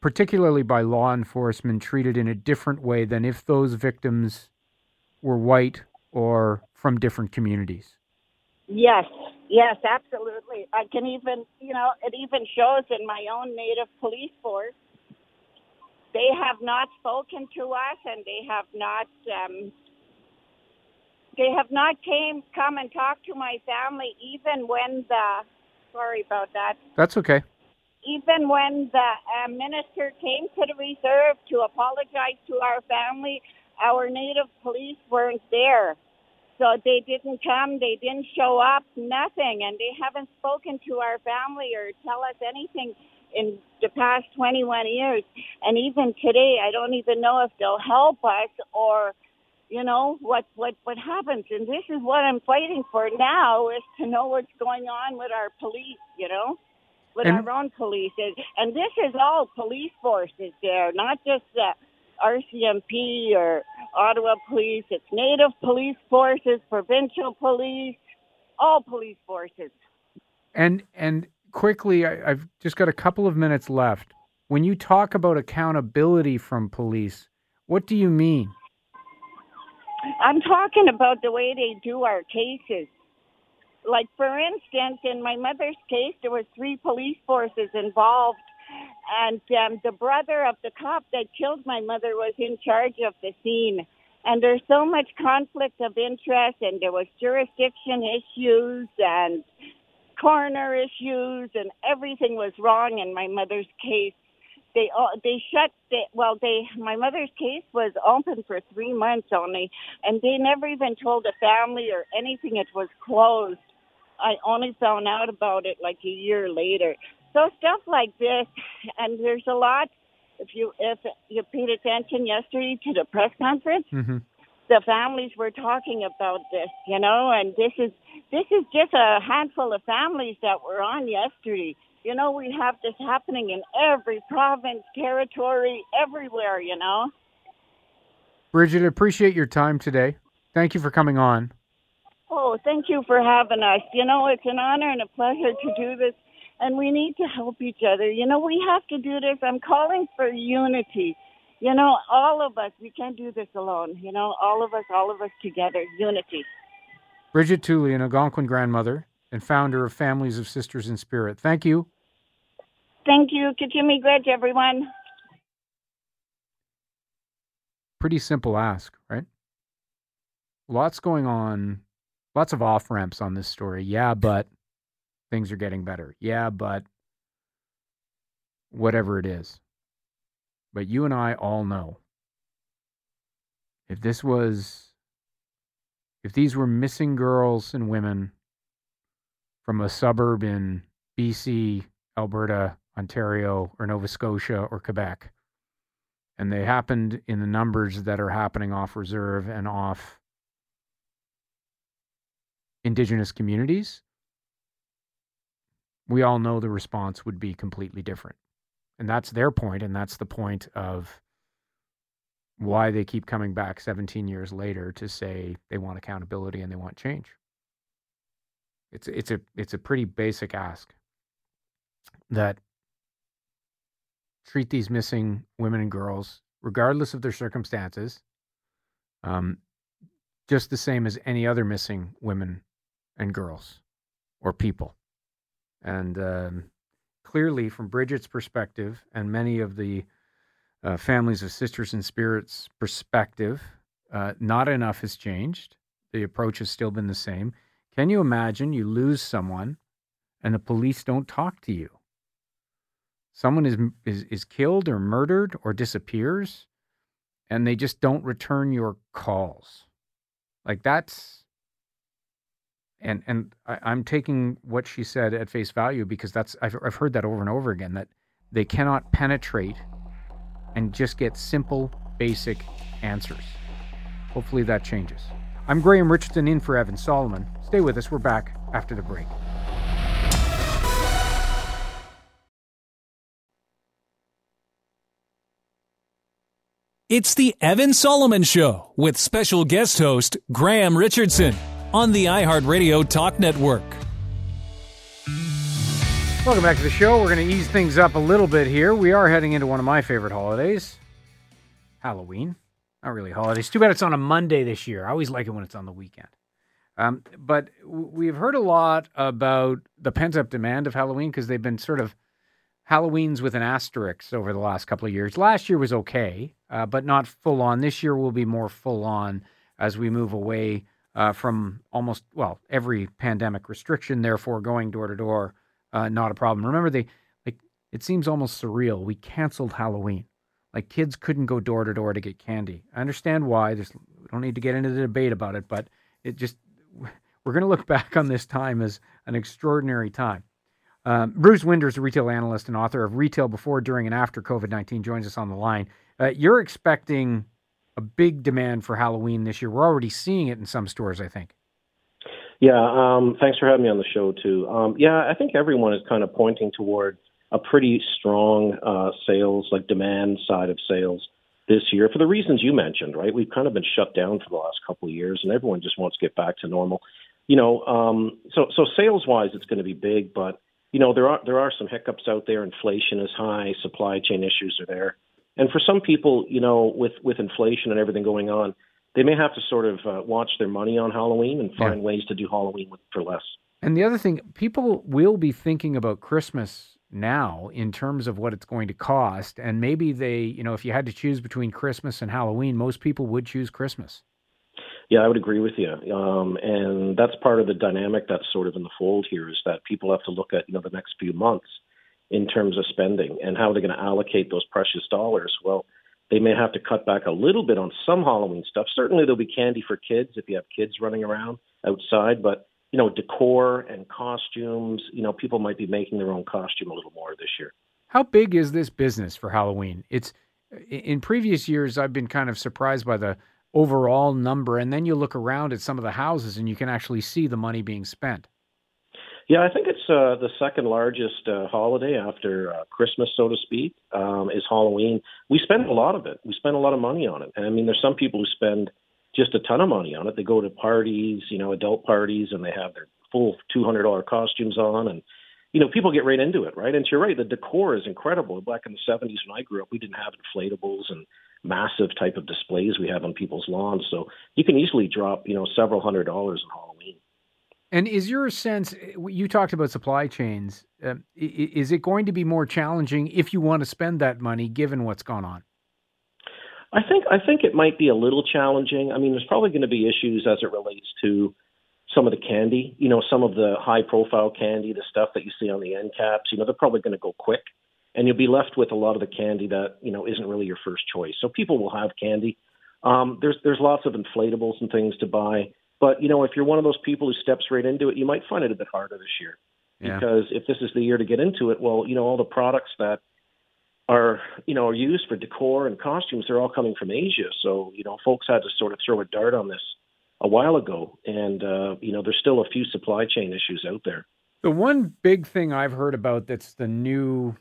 particularly by law enforcement, treated in a different way than if those victims were white or from different communities. Yes, yes, absolutely. I can even, you know, it even shows in my own native police force. They have not spoken to us, and they have not, um, they have not came come and talked to my family, even when the. Sorry about that. That's okay. Even when the uh, minister came to the reserve to apologize to our family, our native police weren't there. So they didn't come, they didn't show up, nothing, and they haven't spoken to our family or tell us anything in the past 21 years. And even today, I don't even know if they'll help us or, you know, what what what happens. And this is what I'm fighting for now is to know what's going on with our police. You know. with and, our own police. And this is all police forces there, not just the RCMP or Ottawa Police. It's Native Police Forces, provincial police, all police forces. And and quickly, I, I've just got a couple of minutes left. When you talk about accountability from police, what do you mean? I'm talking about the way they do our cases. Like, for instance, in my mother's case, there were three police forces involved, and um, the brother of the cop that killed my mother was in charge of the scene. And there's so much conflict of interest, and there was jurisdiction issues and coroner issues, and everything was wrong in my mother's case. They uh, they shut the, well they my mother's case was open for three months only and they never even told the family or anything. It was closed. I only found out about it like a year later so stuff like this and there's a lot if you if you paid attention yesterday to the press conference mm-hmm. the families were talking about this you know and this is this is just a handful of families that were on yesterday you know, we have this happening in every province, territory, everywhere, you know. Bridget, appreciate your time today. Thank you for coming on. Oh, thank you for having us. You know, it's an honor and a pleasure to do this, and we need to help each other. You know, we have to do this. I'm calling for unity. You know, all of us, we can't do this alone. You know, all of us, all of us together, unity. Bridget Tolley, an Algonquin grandmother, and founder of Families of Sisters in Spirit. Thank you. Thank you. Kitchimi Gretch, everyone. Pretty simple ask, right? Lots going on, lots of off ramps on this story. Yeah, but things are getting better. Yeah, but whatever it is. But you and I all know if this was, if these were missing girls and women from a suburb in BC, Alberta, Ontario, or Nova Scotia, or Quebec. And they happened in the numbers that are happening off reserve and off Indigenous communities. We all know the response would be completely different. And that's their point, and that's the point of why they keep coming back 17 years later to say they want accountability and they want change. It's it's a it's a pretty basic ask that treat these missing women and girls, regardless of their circumstances, um, just the same as any other missing women and girls or people. And um, clearly, from Bridget's perspective and many of the uh, families of Sisters in Spirits perspective, uh, not enough has changed. The approach has still been the same. Can you imagine you lose someone and the police don't talk to you? Someone is, is, is killed or murdered or disappears and they just don't return your calls. Like that's and and I, am taking what she said at face value because that's I've I've heard that over and over again that they cannot penetrate and just get simple, basic answers. Hopefully that changes. I'm Graham Richardson in for Evan Solomon. Stay with us. We're back after the break. It's the Evan Solomon Show with special guest host Graham Richardson on the iHeartRadio Talk Network. Welcome back to the show. We're going to ease things up a little bit here. We are heading into one of my favorite holidays Halloween. Not really holidays. Too bad it's on a Monday this year. I always like it when it's on the weekend. Um, but we've heard a lot about the pent up demand of Halloween because they've been sort of Halloween's with an asterisk over the last couple of years. Last year was okay, uh, but not full on. This year will be more full on as we move away uh, from almost, well, every pandemic restriction, therefore going door to door, uh, not a problem. Remember, they like it seems almost surreal. We canceled Halloween. Like kids couldn't go door to door to get candy. I understand why. There's, we don't need to get into the debate about it, but it just we're going to look back on this time as an extraordinary time. Um, Bruce Winder's, a retail analyst and author of Retail Before, During, and After COVID 19, joins us on the line. Uh, you're expecting a big demand for Halloween this year. We're already seeing it in some stores, I think. Yeah, um, thanks for having me on the show too. Um, yeah, I think everyone is kind of pointing toward a pretty strong uh, sales, like demand side of sales this year for the reasons you mentioned, right? We've kind of been shut down for the last couple of years, and everyone just wants to get back to normal. You know, um, so so sales wise, it's going to be big, but you know there are there are some hiccups out there. Inflation is high, supply chain issues are there, and for some people, you know, with with inflation and everything going on, they may have to sort of uh, watch their money on Halloween and find yeah. ways to do Halloween with, for less. And the other thing, people will be thinking about Christmas now in terms of what it's going to cost. And maybe they, you know, if you had to choose between Christmas and Halloween, most people would choose Christmas. Yeah, I would agree with you. Um, and that's part of the dynamic that's sort of in the fold here is that people have to look at, you know, the next few months in terms of spending and how they're going to allocate those precious dollars. Well, they may have to cut back a little bit on some Halloween stuff. Certainly, there'll be candy for kids if you have kids running around outside, but you know, decor and costumes. You know, people might be making their own costume a little more this year. How big is this business for Halloween? It's in previous years I've been kind of surprised by the overall number and then you look around at some of the houses and you can actually see the money being spent. Yeah, I think it's uh, the second largest uh, holiday after uh, Christmas, so to speak, um, is Halloween. We spend a lot of it. We spend a lot of money on it. And I mean, there's some people who spend just a ton of money on it. They go to parties, you know, adult parties, and they have their full two hundred dollar costumes on, and you know, people get right into it, right? And you're right, the decor is incredible. Back in the '70s when I grew up, we didn't have inflatables and massive type of displays we have on people's lawns, so you can easily drop, you know, several hundred dollars on Halloween. And is your sense? You talked about supply chains. Uh, is it going to be more challenging if you want to spend that money, given what's gone on? I think I think it might be a little challenging. I mean, there's probably going to be issues as it relates to some of the candy. You know, some of the high profile candy, the stuff that you see on the end caps. You know, they're probably going to go quick, and you'll be left with a lot of the candy that you know isn't really your first choice. So people will have candy. Um, there's there's lots of inflatables and things to buy, but you know, if you're one of those people who steps right into it, you might find it a bit harder this year. Yeah. Because if this is the year to get into it, well, you know, all the products that are you know are used for decor and costumes they're all coming from asia so you know folks had to sort of throw a dart on this a while ago and uh, you know there's still a few supply chain issues out there the one big thing i've heard about that's the new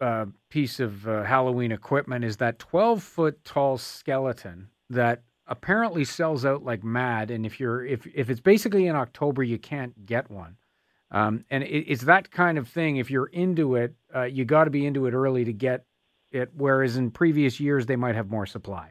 uh, piece of uh, halloween equipment is that 12 foot tall skeleton that apparently sells out like mad and if you're if if it's basically in october you can't get one um, and it, it's that kind of thing. If you're into it, uh, you got to be into it early to get it. Whereas in previous years, they might have more supply.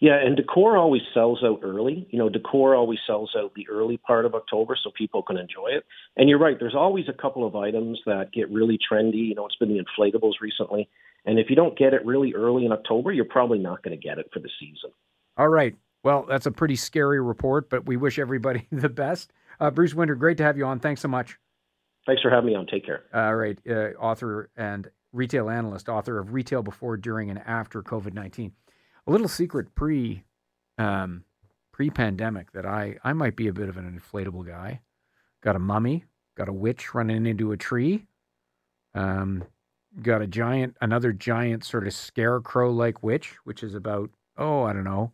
Yeah, and decor always sells out early. You know, decor always sells out the early part of October so people can enjoy it. And you're right, there's always a couple of items that get really trendy. You know, it's been the inflatables recently. And if you don't get it really early in October, you're probably not going to get it for the season. All right. Well, that's a pretty scary report, but we wish everybody the best. Uh, Bruce Winder, great to have you on. Thanks so much. Thanks for having me on. Take care. All right. Uh, author and retail analyst, author of Retail Before, During, and After COVID 19. A little secret pre um, pre pandemic that I, I might be a bit of an inflatable guy. Got a mummy, got a witch running into a tree, um, got a giant, another giant sort of scarecrow like witch, which is about, oh, I don't know,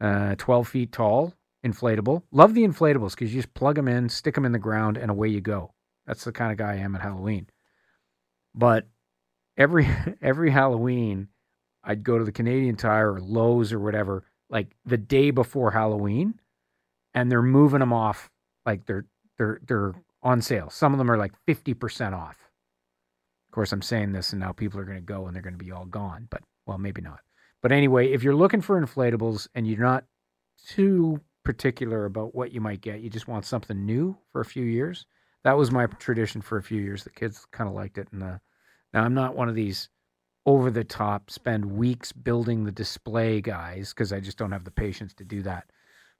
uh, 12 feet tall, inflatable. Love the inflatables because you just plug them in, stick them in the ground, and away you go. That's the kind of guy I am at Halloween. But every every Halloween, I'd go to the Canadian Tire or Lowe's or whatever, like the day before Halloween, and they're moving them off. Like they're they're they're on sale. Some of them are like fifty percent off. Of course, I'm saying this, and now people are going to go and they're going to be all gone. But well, maybe not. But anyway, if you're looking for inflatables and you're not too particular about what you might get. You just want something new for a few years. That was my tradition for a few years. The kids kind of liked it. And uh, now I'm not one of these over the top, spend weeks building the display guys because I just don't have the patience to do that.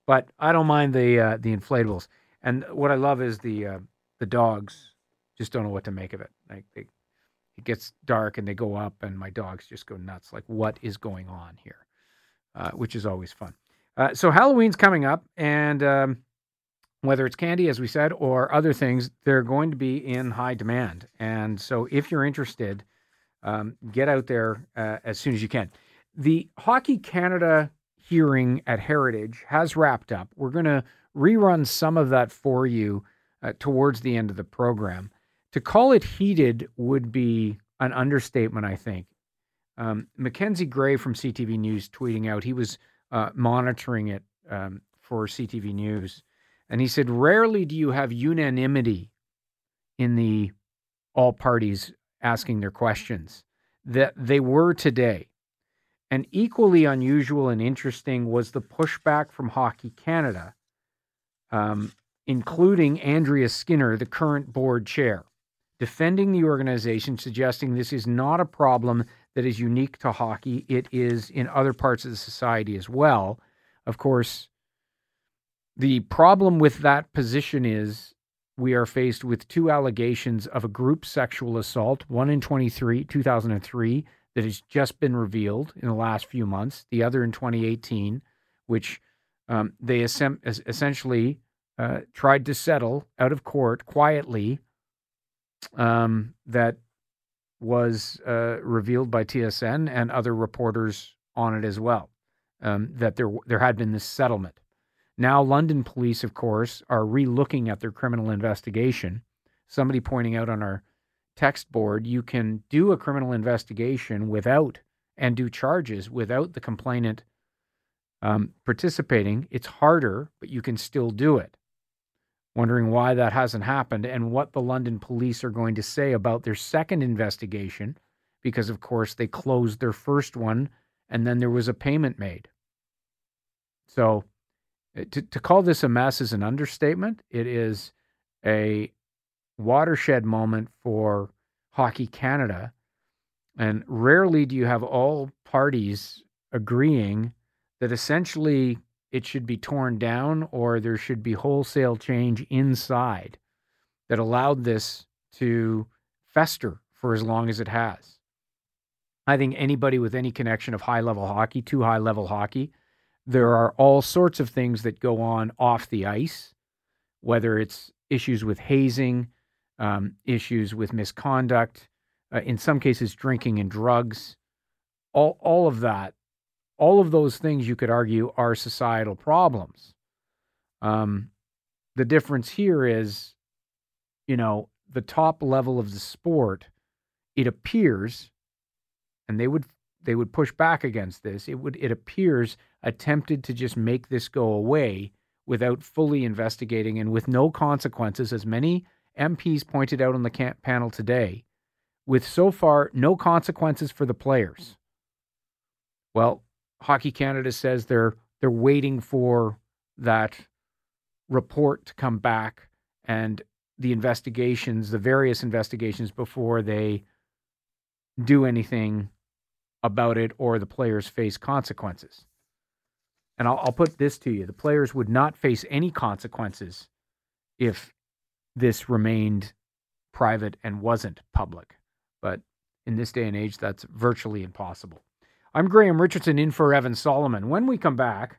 But I don't mind the uh, the inflatables. And what I love is the uh, the dogs just don't know what to make of it. Like they, it gets dark and they go up, and my dogs just go nuts. Like what is going on here? Uh, which is always fun. Uh, so Halloween's coming up, and um, whether it's candy, as we said, or other things, they're going to be in high demand. And so, if you're interested, um, get out there uh, as soon as you can. The Hockey Canada hearing at Heritage has wrapped up. We're going to rerun some of that for you uh, towards the end of the program. To call it heated would be an understatement, I think. Um, Mackenzie Gray from CTV News tweeting out, he was uh, monitoring it um, for CTV News. And he said, Rarely do you have unanimity in the all parties asking their questions. That they were today. And equally unusual and interesting was the pushback from Hockey Canada, um, including Andrea Skinner, the current board chair, defending the organization, suggesting this is not a problem that is unique to hockey. It is in other parts of the society as well. Of course, the problem with that position is we are faced with two allegations of a group sexual assault, one in 23, 2003, that has just been revealed in the last few months, the other in 2018, which um, they essentially uh, tried to settle out of court quietly, um, that was uh, revealed by TSN and other reporters on it as well. Um, that there there had been this settlement. Now, London police, of course, are re-looking at their criminal investigation. Somebody pointing out on our text board, you can do a criminal investigation without and do charges without the complainant um, participating. It's harder, but you can still do it. Wondering why that hasn't happened and what the London police are going to say about their second investigation, because of course they closed their first one and then there was a payment made. So uh, to, to call this a mess is an understatement. It is a watershed moment for Hockey Canada. And rarely do you have all parties agreeing that essentially it should be torn down or there should be wholesale change inside that allowed this to fester for as long as it has. I think anybody with any connection of high level hockey to high level hockey, there are all sorts of things that go on off the ice, whether it's issues with hazing, um, issues with misconduct, uh, in some cases, drinking and drugs, all, all of that all of those things you could argue are societal problems. Um, the difference here is, you know, the top level of the sport, it appears, and they would they would push back against this. It would it appears attempted to just make this go away without fully investigating and with no consequences, as many MPs pointed out on the panel today, with so far no consequences for the players. Well, Hockey Canada says they're they're waiting for that report to come back and the investigations, the various investigations before they do anything about it or the players face consequences. And I'll, I'll, put this to you the players would not face any consequences if this remained private and wasn't public. But in this day and age, that's virtually impossible. I'm Graham Richardson in for Evan Solomon. When we come back,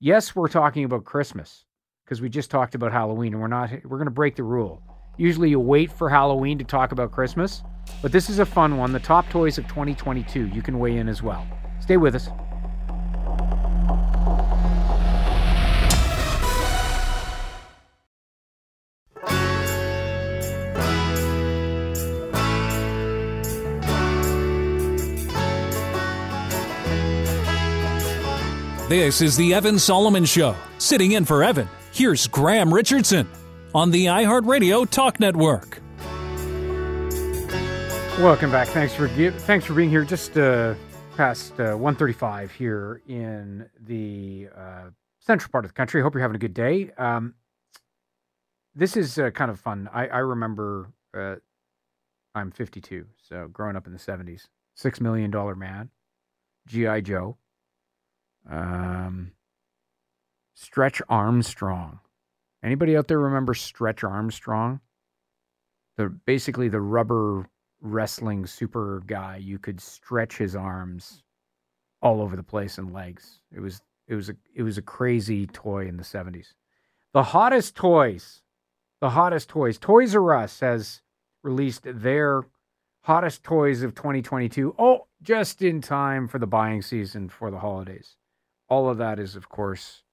yes, we're talking about Christmas because we just talked about Halloween and we're not we're going to break the rule. Usually you wait for Halloween to talk about Christmas, but this is a fun one, the top toys of 2022. You can weigh in as well. Stay with us. This is the Evan Solomon Show. Sitting in for Evan, here's Graham Richardson on the iHeartRadio Talk Network. Welcome back. Thanks for thanks for being here. Just uh, past uh, 1:35 here in the uh, central part of the country. I hope you're having a good day. Um, this is uh, kind of fun. I, I remember uh, I'm 52, so growing up in the 70s, six million dollar man, GI Joe. Um, Stretch Armstrong. Anybody out there remember Stretch Armstrong? The basically the rubber wrestling super guy. You could stretch his arms all over the place and legs. It was it was a it was a crazy toy in the 70s. The hottest toys. The hottest toys. Toys R Us has released their hottest toys of 2022. Oh, just in time for the buying season for the holidays all of that is, of course,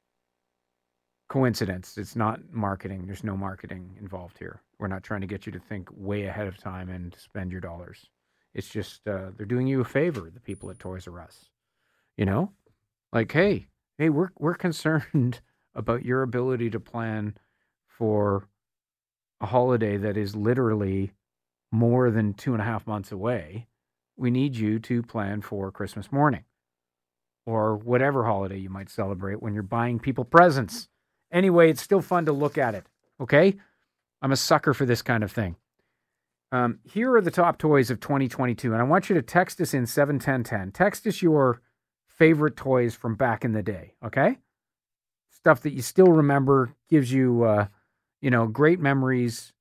coincidence. It's not marketing. There's no marketing involved here. We're not trying to get you to think way ahead of time and spend your dollars. It's just uh, they're doing you a favor, the people at Toys R Us. You know, like hey, hey, we're we're concerned about your ability to plan for a holiday that is literally more than two and a half months away. We need you to plan for Christmas morning or whatever holiday you might celebrate when you're buying people presents. Anyway, it's still fun to look at it. Okay. I'm a sucker for this kind of thing. Um, here are the top toys of 2022, and I want you to text us in 71010. Text us your favorite toys from back in the day, okay? Stuff that you still remember, gives you, uh, you know, great memories,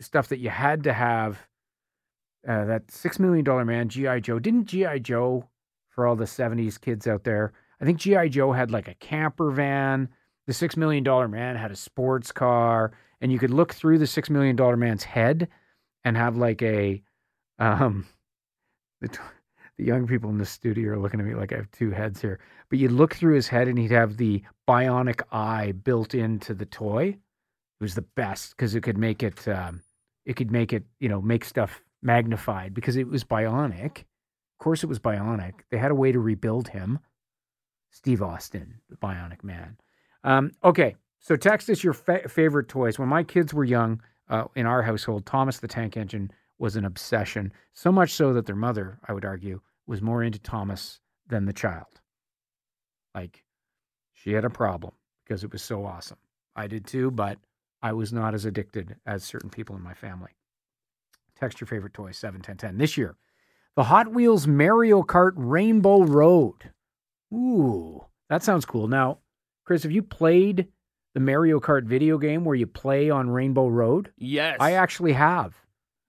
stuff that you had to have. Uh, that $6 million man, G.I. Joe. Didn't G.I. Joe, for all the 70s kids out there, I think G.I. Joe had like a camper van. The $6 million man had a sports car, and you could look through the $6 million man's head and have like a, um, the, the young people in the studio are looking at me like I have two heads here. But you'd look through his head and he'd have the bionic eye built into the toy. It was the best because it could make it, um, it could make it, you know, make stuff magnified because it was bionic. Of course, it was bionic. They had a way to rebuild him. Steve Austin, the bionic man. Um, okay, so text us your fa- favorite toys. When my kids were young, uh, in our household, Thomas the Tank Engine was an obsession, so much so that their mother, I would argue, was more into Thomas than the child. Like, she had a problem because it was so awesome. I did too, but I was not as addicted as certain people in my family. Text your favorite toy, 71010. This year, the Hot Wheels Mario Kart Rainbow Road. Ooh, that sounds cool. Now, Chris, have you played the Mario Kart video game where you play on Rainbow Road? Yes. I actually have.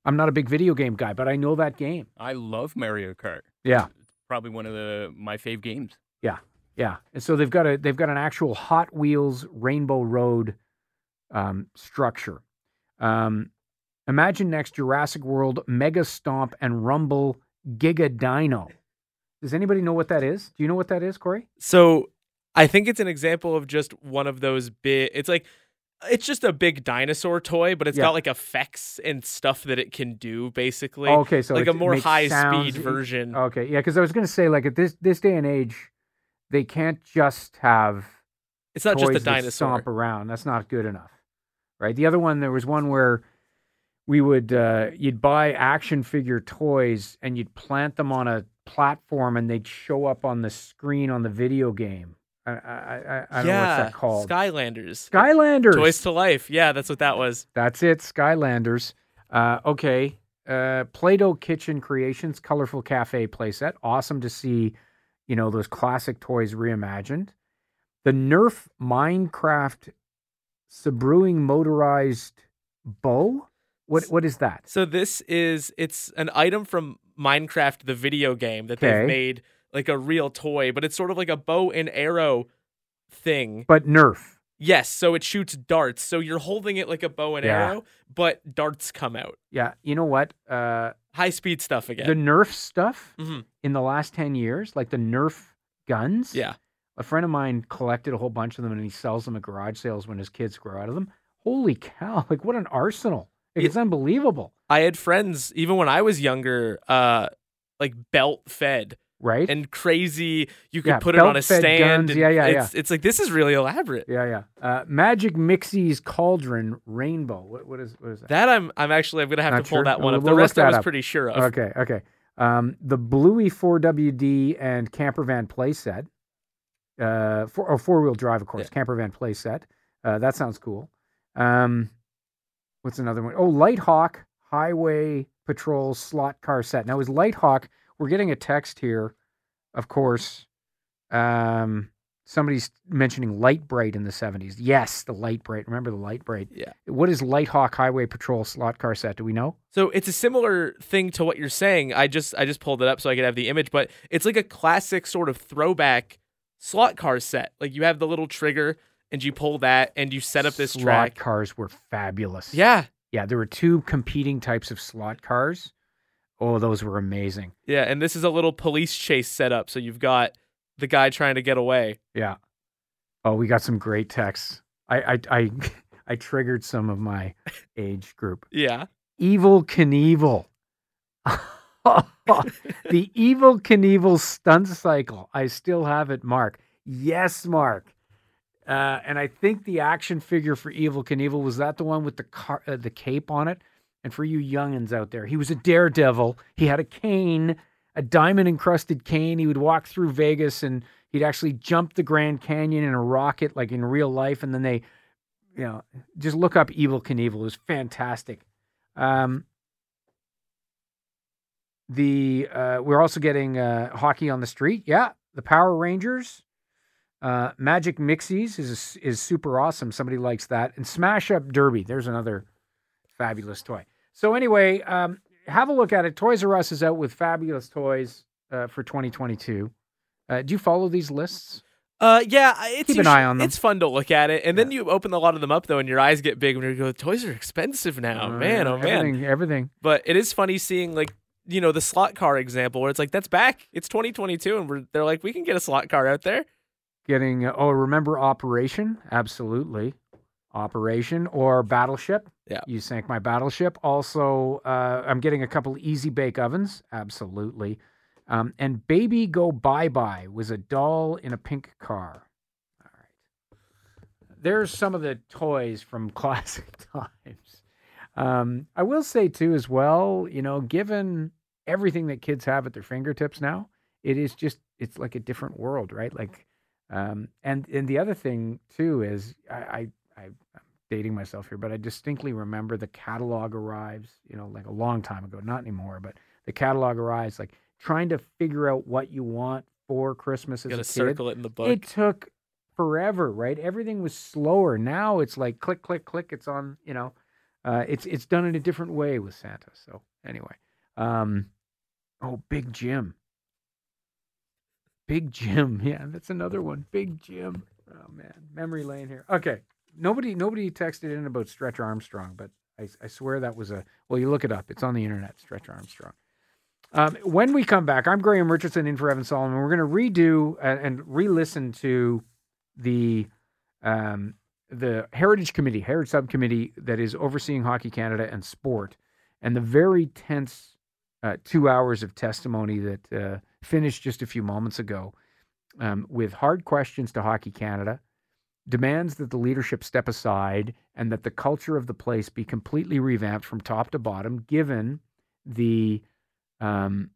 I'm not a big video game guy, but I know that game. I love Mario Kart. Yeah. It's probably one of the my fave games. Yeah. Yeah. And so they've got a they've got an actual Hot Wheels Rainbow Road um, structure. Um, imagine next Jurassic World Mega Stomp and Rumble Giga Dino. Does anybody know what that is? Do you know what that is, Corey? So I think it's an example of just one of those big. It's like it's just a big dinosaur toy, but it's yeah. got like effects and stuff that it can do. Basically, oh, okay, so like a more high sounds, speed version. Okay, yeah, because I was going to say like at this this day and age, they can't just have. It's not just a dinosaur stomp around. That's not good enough, right? The other one, there was one where we would uh, you'd buy action figure toys and you'd plant them on a platform and they'd show up on the screen on the video game I, I, I don't yeah, know what's that called. Skylanders. Skylanders. Toys to Life. Yeah, that's what that was. That's it. Skylanders. Uh, okay. Uh, Play-Doh Kitchen Creations Colorful Cafe playset. Awesome to see, you know, those classic toys reimagined. The Nerf Minecraft Sabrewing Motorized Bow. What what is that? So this is it's an item from Minecraft, the video game that okay. they've made like a real toy, but it's sort of like a bow and arrow thing. But Nerf. Yes, so it shoots darts. So you're holding it like a bow and yeah. arrow, but darts come out. Yeah, you know what? Uh, High speed stuff again. The Nerf stuff mm-hmm. in the last 10 years, like the Nerf guns. Yeah. A friend of mine collected a whole bunch of them and he sells them at garage sales when his kids grow out of them. Holy cow, like what an arsenal. It's unbelievable. I had friends, even when I was younger, uh, like belt fed right? And crazy. You could yeah, put it on a stand. yeah, yeah, it's, yeah. It's like this is really elaborate. Yeah, yeah. Uh, Magic Mixie's Cauldron Rainbow. What, what is what is that? That I'm I'm actually I'm gonna have Not to pull sure? that one we'll, up. The we'll rest I was up. pretty sure of. Okay, okay. Um, the Bluey 4WD and camper van playset. Uh, for oh, four wheel drive, of course. Yeah. Camper van playset. Uh, that sounds cool. Um, what's another one? Oh, Light Hawk Highway Patrol slot car set. Now is Light Hawk we're getting a text here, of course. Um, somebody's mentioning Lite-Brite in the 70s. Yes, the Lite-Brite. Remember the Lite-Brite? Yeah. What is Light Hawk Highway Patrol slot car set? Do we know? So it's a similar thing to what you're saying. I just I just pulled it up so I could have the image, but it's like a classic sort of throwback slot car set. Like you have the little trigger and you pull that and you set up this slot track. cars were fabulous. Yeah. Yeah, there were two competing types of slot cars. Oh, those were amazing. Yeah, and this is a little police chase setup. So you've got the guy trying to get away. Yeah. Oh, we got some great texts. I I I, I triggered some of my age group. Yeah. Evel Knievel. the Evel Knievel stunt cycle. I still have it, Mark. Yes, Mark. Uh, and I think the action figure for Evel Knievel was that the one with the car, uh, the cape on it. And for you youngins out there, he was a daredevil. He had a cane, a diamond encrusted cane. He would walk through Vegas and he'd actually jump the Grand Canyon in a rocket, like in real life. And then they, you know, just look up Evel Knievel. It was fantastic. Um, the uh, we're also getting uh, hockey on the street. Yeah, the Power Rangers. Uh, Magic Mixies is is super awesome. Somebody likes that. And Smash Up Derby. There's another fabulous toy. So anyway, um, have a look at it. Toys R Us is out with fabulous toys uh, for 2022. Uh, do you follow these lists? Uh, yeah, it's keep an eye on them. It's fun to look at it, and yeah. then you open a lot of them up though, and your eyes get big when you go, "Toys are expensive now, uh, man, oh everything, man, everything." But it is funny seeing like you know the slot car example where it's like that's back. It's 2022, and we're they're like we can get a slot car out there. Getting oh, remember Operation? Absolutely, Operation or Battleship. Yeah, you sank my battleship. Also, uh, I'm getting a couple easy bake ovens. Absolutely. Um, and Baby Go Bye Bye was a doll in a pink car. All right. There's some of the toys from classic times. Um, I will say, too, as well, you know, given everything that kids have at their fingertips now, it is just, it's like a different world, right? Like, um, and, and the other thing, too, is I, I, I, I'm dating myself here, but I distinctly remember the catalog arrives, you know, like a long time ago, not anymore, but the catalog arrives like, trying to figure out what you want for Christmas as you a kid. circle it in the book. It took forever, right? Everything was slower. Now it's like click, click, click. It's on. You know, uh, it's it's done in a different way with Santa. So anyway, um, oh, Big Jim. Big Jim, yeah, that's another one. Big Jim. Oh man, memory lane here. Okay, nobody nobody texted in about Stretch Armstrong, but I, I swear that was a well. You look it up; it's on the internet. Stretch Armstrong. Um, when we come back, I'm Graham Richardson in for Evan Solomon. We're going to redo and, and re-listen to the um, the Heritage Committee, Heritage Subcommittee that is overseeing Hockey Canada and sport, and the very tense uh, two hours of testimony that uh, finished just a few moments ago, um, with hard questions to Hockey Canada, demands that the leadership step aside and that the culture of the place be completely revamped from top to bottom, given the um,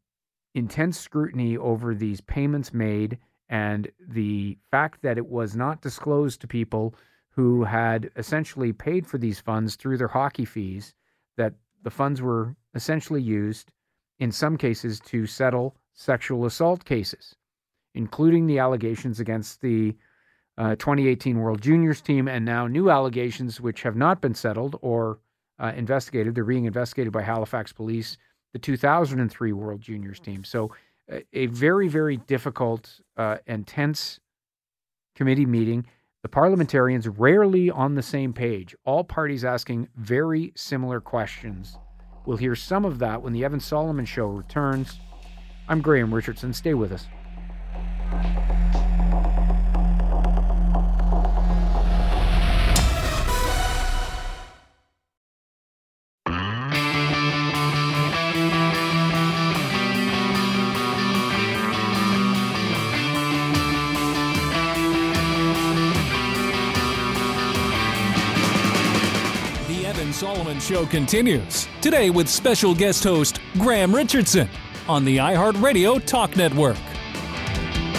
intense scrutiny over these payments made and the fact that it was not disclosed to people who had essentially paid for these funds through their hockey fees, that the funds were essentially used in some cases to settle sexual assault cases, including the allegations against the uh, 2018 World Juniors team and now new allegations which have not been settled or uh, investigated. They're being investigated by Halifax police the 2003 World Juniors team. So a, very, very difficult uh, and tense committee meeting. The parliamentarians rarely on the same page, all parties asking very similar questions. We'll hear some of that when the Evan Solomon Show returns. I'm Graham Richardson. Stay with us. The Evan Solomon Show continues today with special guest host Graham Richardson on the iHeartRadio Talk Network.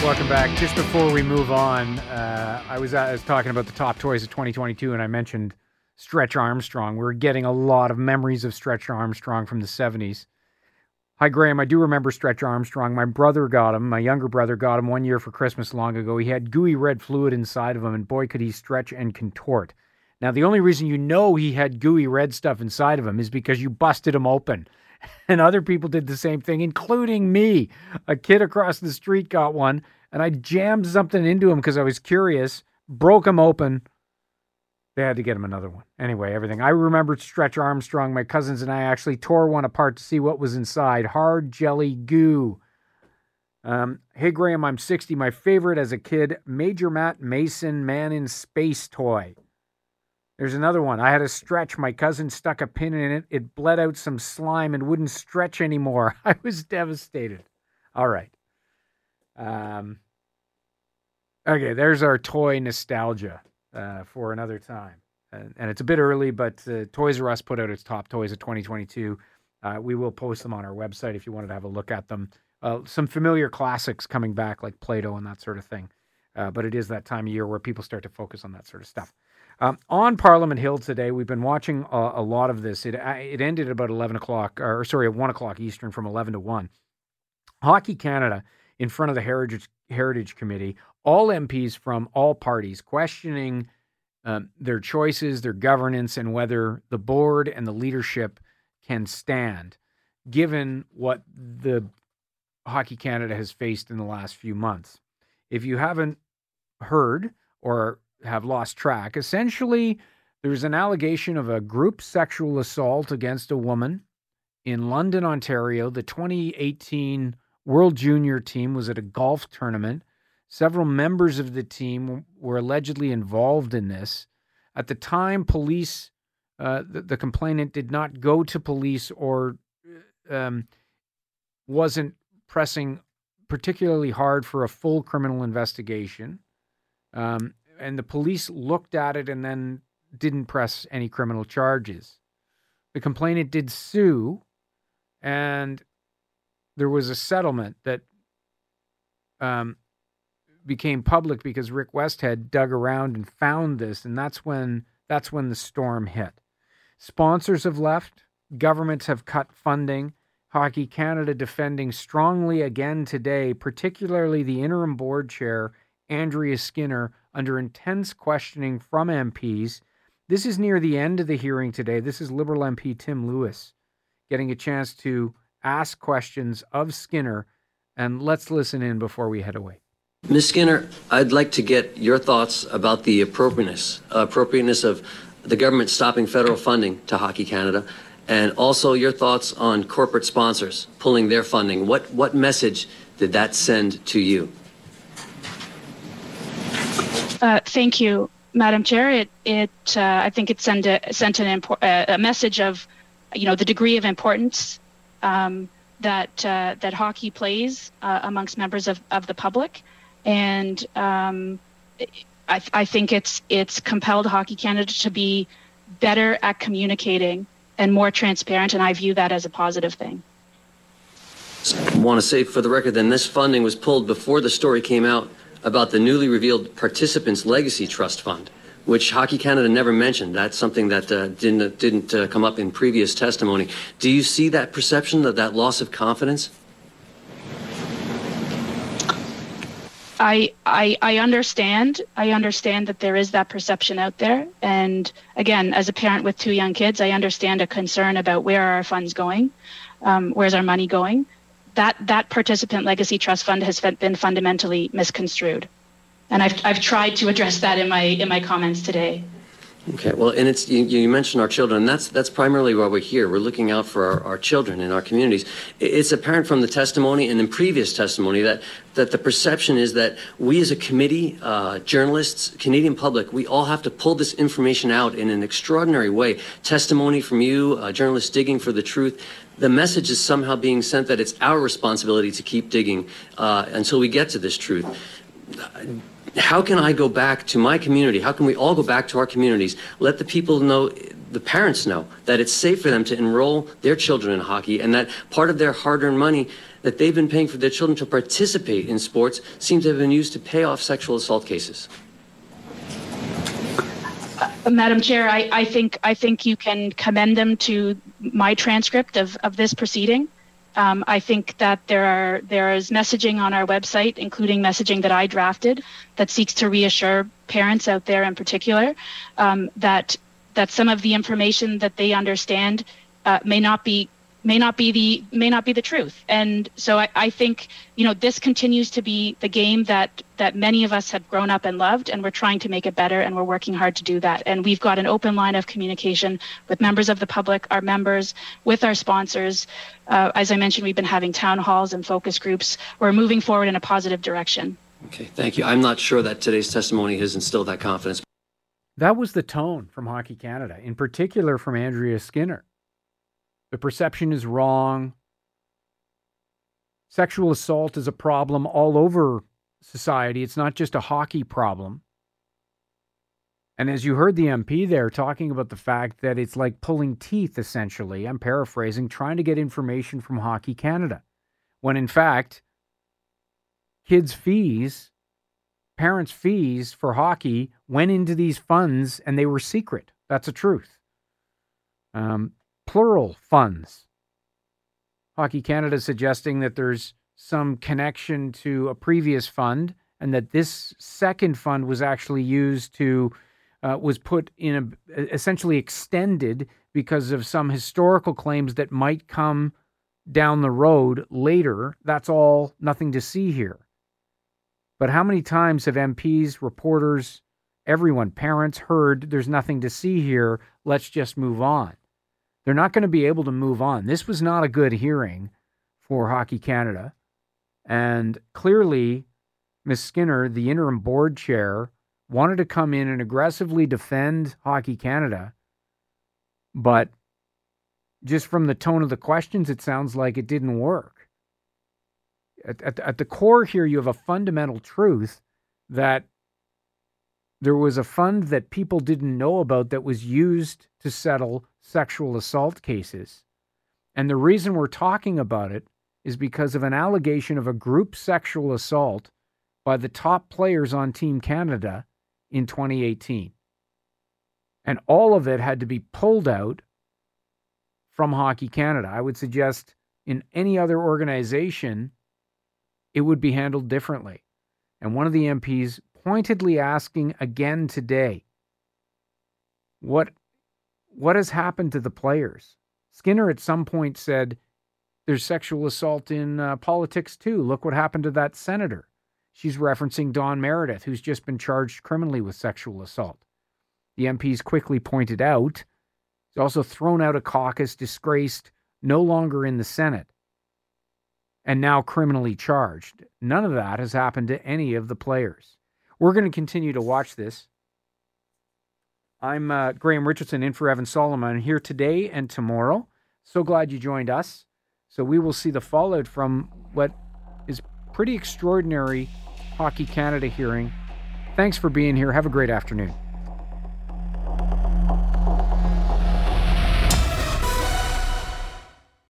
Welcome back. Just before we move on, uh, I was I was talking about the top toys of 2022, and I mentioned Stretch Armstrong. We're getting a lot of memories of Stretch Armstrong from the 70s. Hi, Graham. I do remember Stretch Armstrong. My brother got him. My younger brother got him one year for Christmas long ago. He had gooey red fluid inside of him, and boy, could he stretch and contort. Now, the only reason you know he had gooey red stuff inside of him is because you busted him open. And other people did the same thing, including me. A kid across the street got one, and I jammed something into him because I was curious, broke him open. They had to get him another one. Anyway, everything. I remembered Stretch Armstrong. My cousins and I actually tore one apart to see what was inside hard jelly goo. Um, hey, Graham, I'm 60. My favorite as a kid, Major Matt Mason Man in Space toy. There's another one. I had a stretch. My cousin stuck a pin in it. It bled out some slime and wouldn't stretch anymore. I was devastated. All right. Um, okay, there's our toy nostalgia uh, for another time. And, and, it's a bit early, but uh, Toys R Us put out its top toys of 2022. Uh, we will post them on our website if you wanted to have a look at them. Uh, some familiar classics coming back, like Play Doh and that sort of thing. Uh, but it is that time of year where people start to focus on that sort of stuff. Um, on Parliament Hill today, we've been watching a, a lot of this. It it ended at about 11 o'clock, or sorry, at 1 o'clock Eastern from 11 to 1. Hockey Canada in front of the Heritage, Heritage Committee, all MPs from all parties questioning um, their choices, their governance, and whether the board and the leadership can stand, given what the Hockey Canada has faced in the last few months. If you haven't heard or have lost track, essentially, there's an allegation of a group sexual assault against a woman in London, Ontario. The 2018 World Junior team was at a golf tournament. Several members of the team were allegedly involved in this. At the time, police, uh, the, the, complainant did not go to police or um, wasn't pressing particularly hard for a full criminal investigation. Um, and the police looked at it and then didn't press any criminal charges. The complainant did sue, and there was a settlement that um, became public because Rick Westhead dug around and found this, and that's when that's when the storm hit. Sponsors have left, governments have cut funding, Hockey Canada defending strongly again today, particularly the interim board chair, Andrea Skinner, under intense questioning from MPs. This is near the end of the hearing today. This is Liberal MP Tim Louis getting a chance to ask questions of Skinner, and let's listen in before we head away. Ms. Skinner, I'd like to get your thoughts about the appropriateness, appropriateness of the government stopping federal funding to Hockey Canada and also your thoughts on corporate sponsors pulling their funding. What, what message did that send to you? Uh, thank you, Madam Chair. It, it uh, I think it sent a, sent an impor- uh, a message of, you know, the degree of importance um, that uh, that hockey plays uh, amongst members of, of the public, and um, I, I think it's it's compelled Hockey Canada to be better at communicating and more transparent, and I view that as a positive thing. I want to say for the record, then this funding was pulled before the story came out about the newly revealed Participants Legacy Trust Fund, which Hockey Canada never mentioned. That's something that uh, didn't didn't uh, come up in previous testimony. Do you see that perception of that loss of confidence? I, I I understand. I understand that there is that perception out there. And again, as a parent with two young kids, I understand a concern about where are our funds going, um, where's our money going. That that participant legacy trust fund has been fundamentally misconstrued, and I've I've tried to address that in my in my comments today. Okay, well, and it's you, you, mentioned our children, that's that's primarily why we're here. We're looking out for our, our children in our communities. It's apparent from the testimony and in previous testimony that that the perception is that we as a committee, uh, journalists, Canadian public, we all have to pull this information out in an extraordinary way. Testimony from you, uh, journalists digging for the truth. The message is somehow being sent that it's our responsibility to keep digging uh, until we get to this truth how can I go back to my community? How can we all go back to our communities? Let the people know, the parents know, that it's safe for them to enroll their children in hockey and that part of their hard earned money that they've been paying for their children to participate in sports seems to have been used to pay off sexual assault cases. Madam Chair, I, I, think I think you can commend them to my transcript of, of this proceeding. Um, I think that there are there is messaging on our website, including messaging that I drafted, that seeks to reassure parents out there in particular um, that that some of the information that they understand uh, may not be may not be the may not be the truth. And so I, I think you know this continues to be the game that that many of us have grown up and loved and we're trying to make it better and we're working hard to do that. And we've got an open line of communication with members of the public our members with our sponsors. Uh, as i mentioned we've been having town halls and focus groups. We're moving forward in a positive direction. Okay thank you. I'm not sure that today's testimony has instilled that confidence. That was the tone from Hockey Canada, in particular from Andrea Skinner. The perception is wrong. Sexual assault is a problem all over society. It's not just a hockey problem. And as you heard the MP there talking about the fact that it's like pulling teeth, essentially, I'm paraphrasing, trying to get information from Hockey Canada, when in fact, kids' fees, parents' fees for hockey went into these funds and they were secret. That's a truth. Um, plural funds. Hockey Canada suggesting that there's some connection to a previous fund and that this second fund was actually used to uh, was put in a essentially extended because of some historical claims that might come down the road later. That's all nothing to see here. But how many times have MPs, reporters, everyone, parents heard there's nothing to see here, let's just move on? They're not going to be able to move on. This was not a good hearing for Hockey Canada. And clearly, Ms. Skinner, the interim board chair, wanted to come in and aggressively defend Hockey Canada. But just from the tone of the questions, it sounds like it didn't work. At, at, at the core here, you have a fundamental truth that there was a fund that people didn't know about that was used to settle sexual assault cases. And the reason we're talking about it is because of an allegation of a group sexual assault by the top players on Team Canada in 2018. And all of it had to be pulled out from Hockey Canada. I would suggest in any other organization, it would be handled differently. And one of the MPs pointedly asking again today what what has happened to the players? Skinner at some point said there's sexual assault in uh, politics too. Look what happened to that senator. She's referencing Don Meredith, who's just been charged criminally with sexual assault. The MPs quickly pointed out he's also thrown out a caucus, disgraced, no longer in the Senate, and now criminally charged. None of that has happened to any of the players. We're going to continue to watch this. I'm uh, Graham Richardson in for Evan Solomon here today and tomorrow. So glad you joined us. So we will see the fallout from what is pretty extraordinary Hockey Canada hearing. Thanks for being here. Have a great afternoon.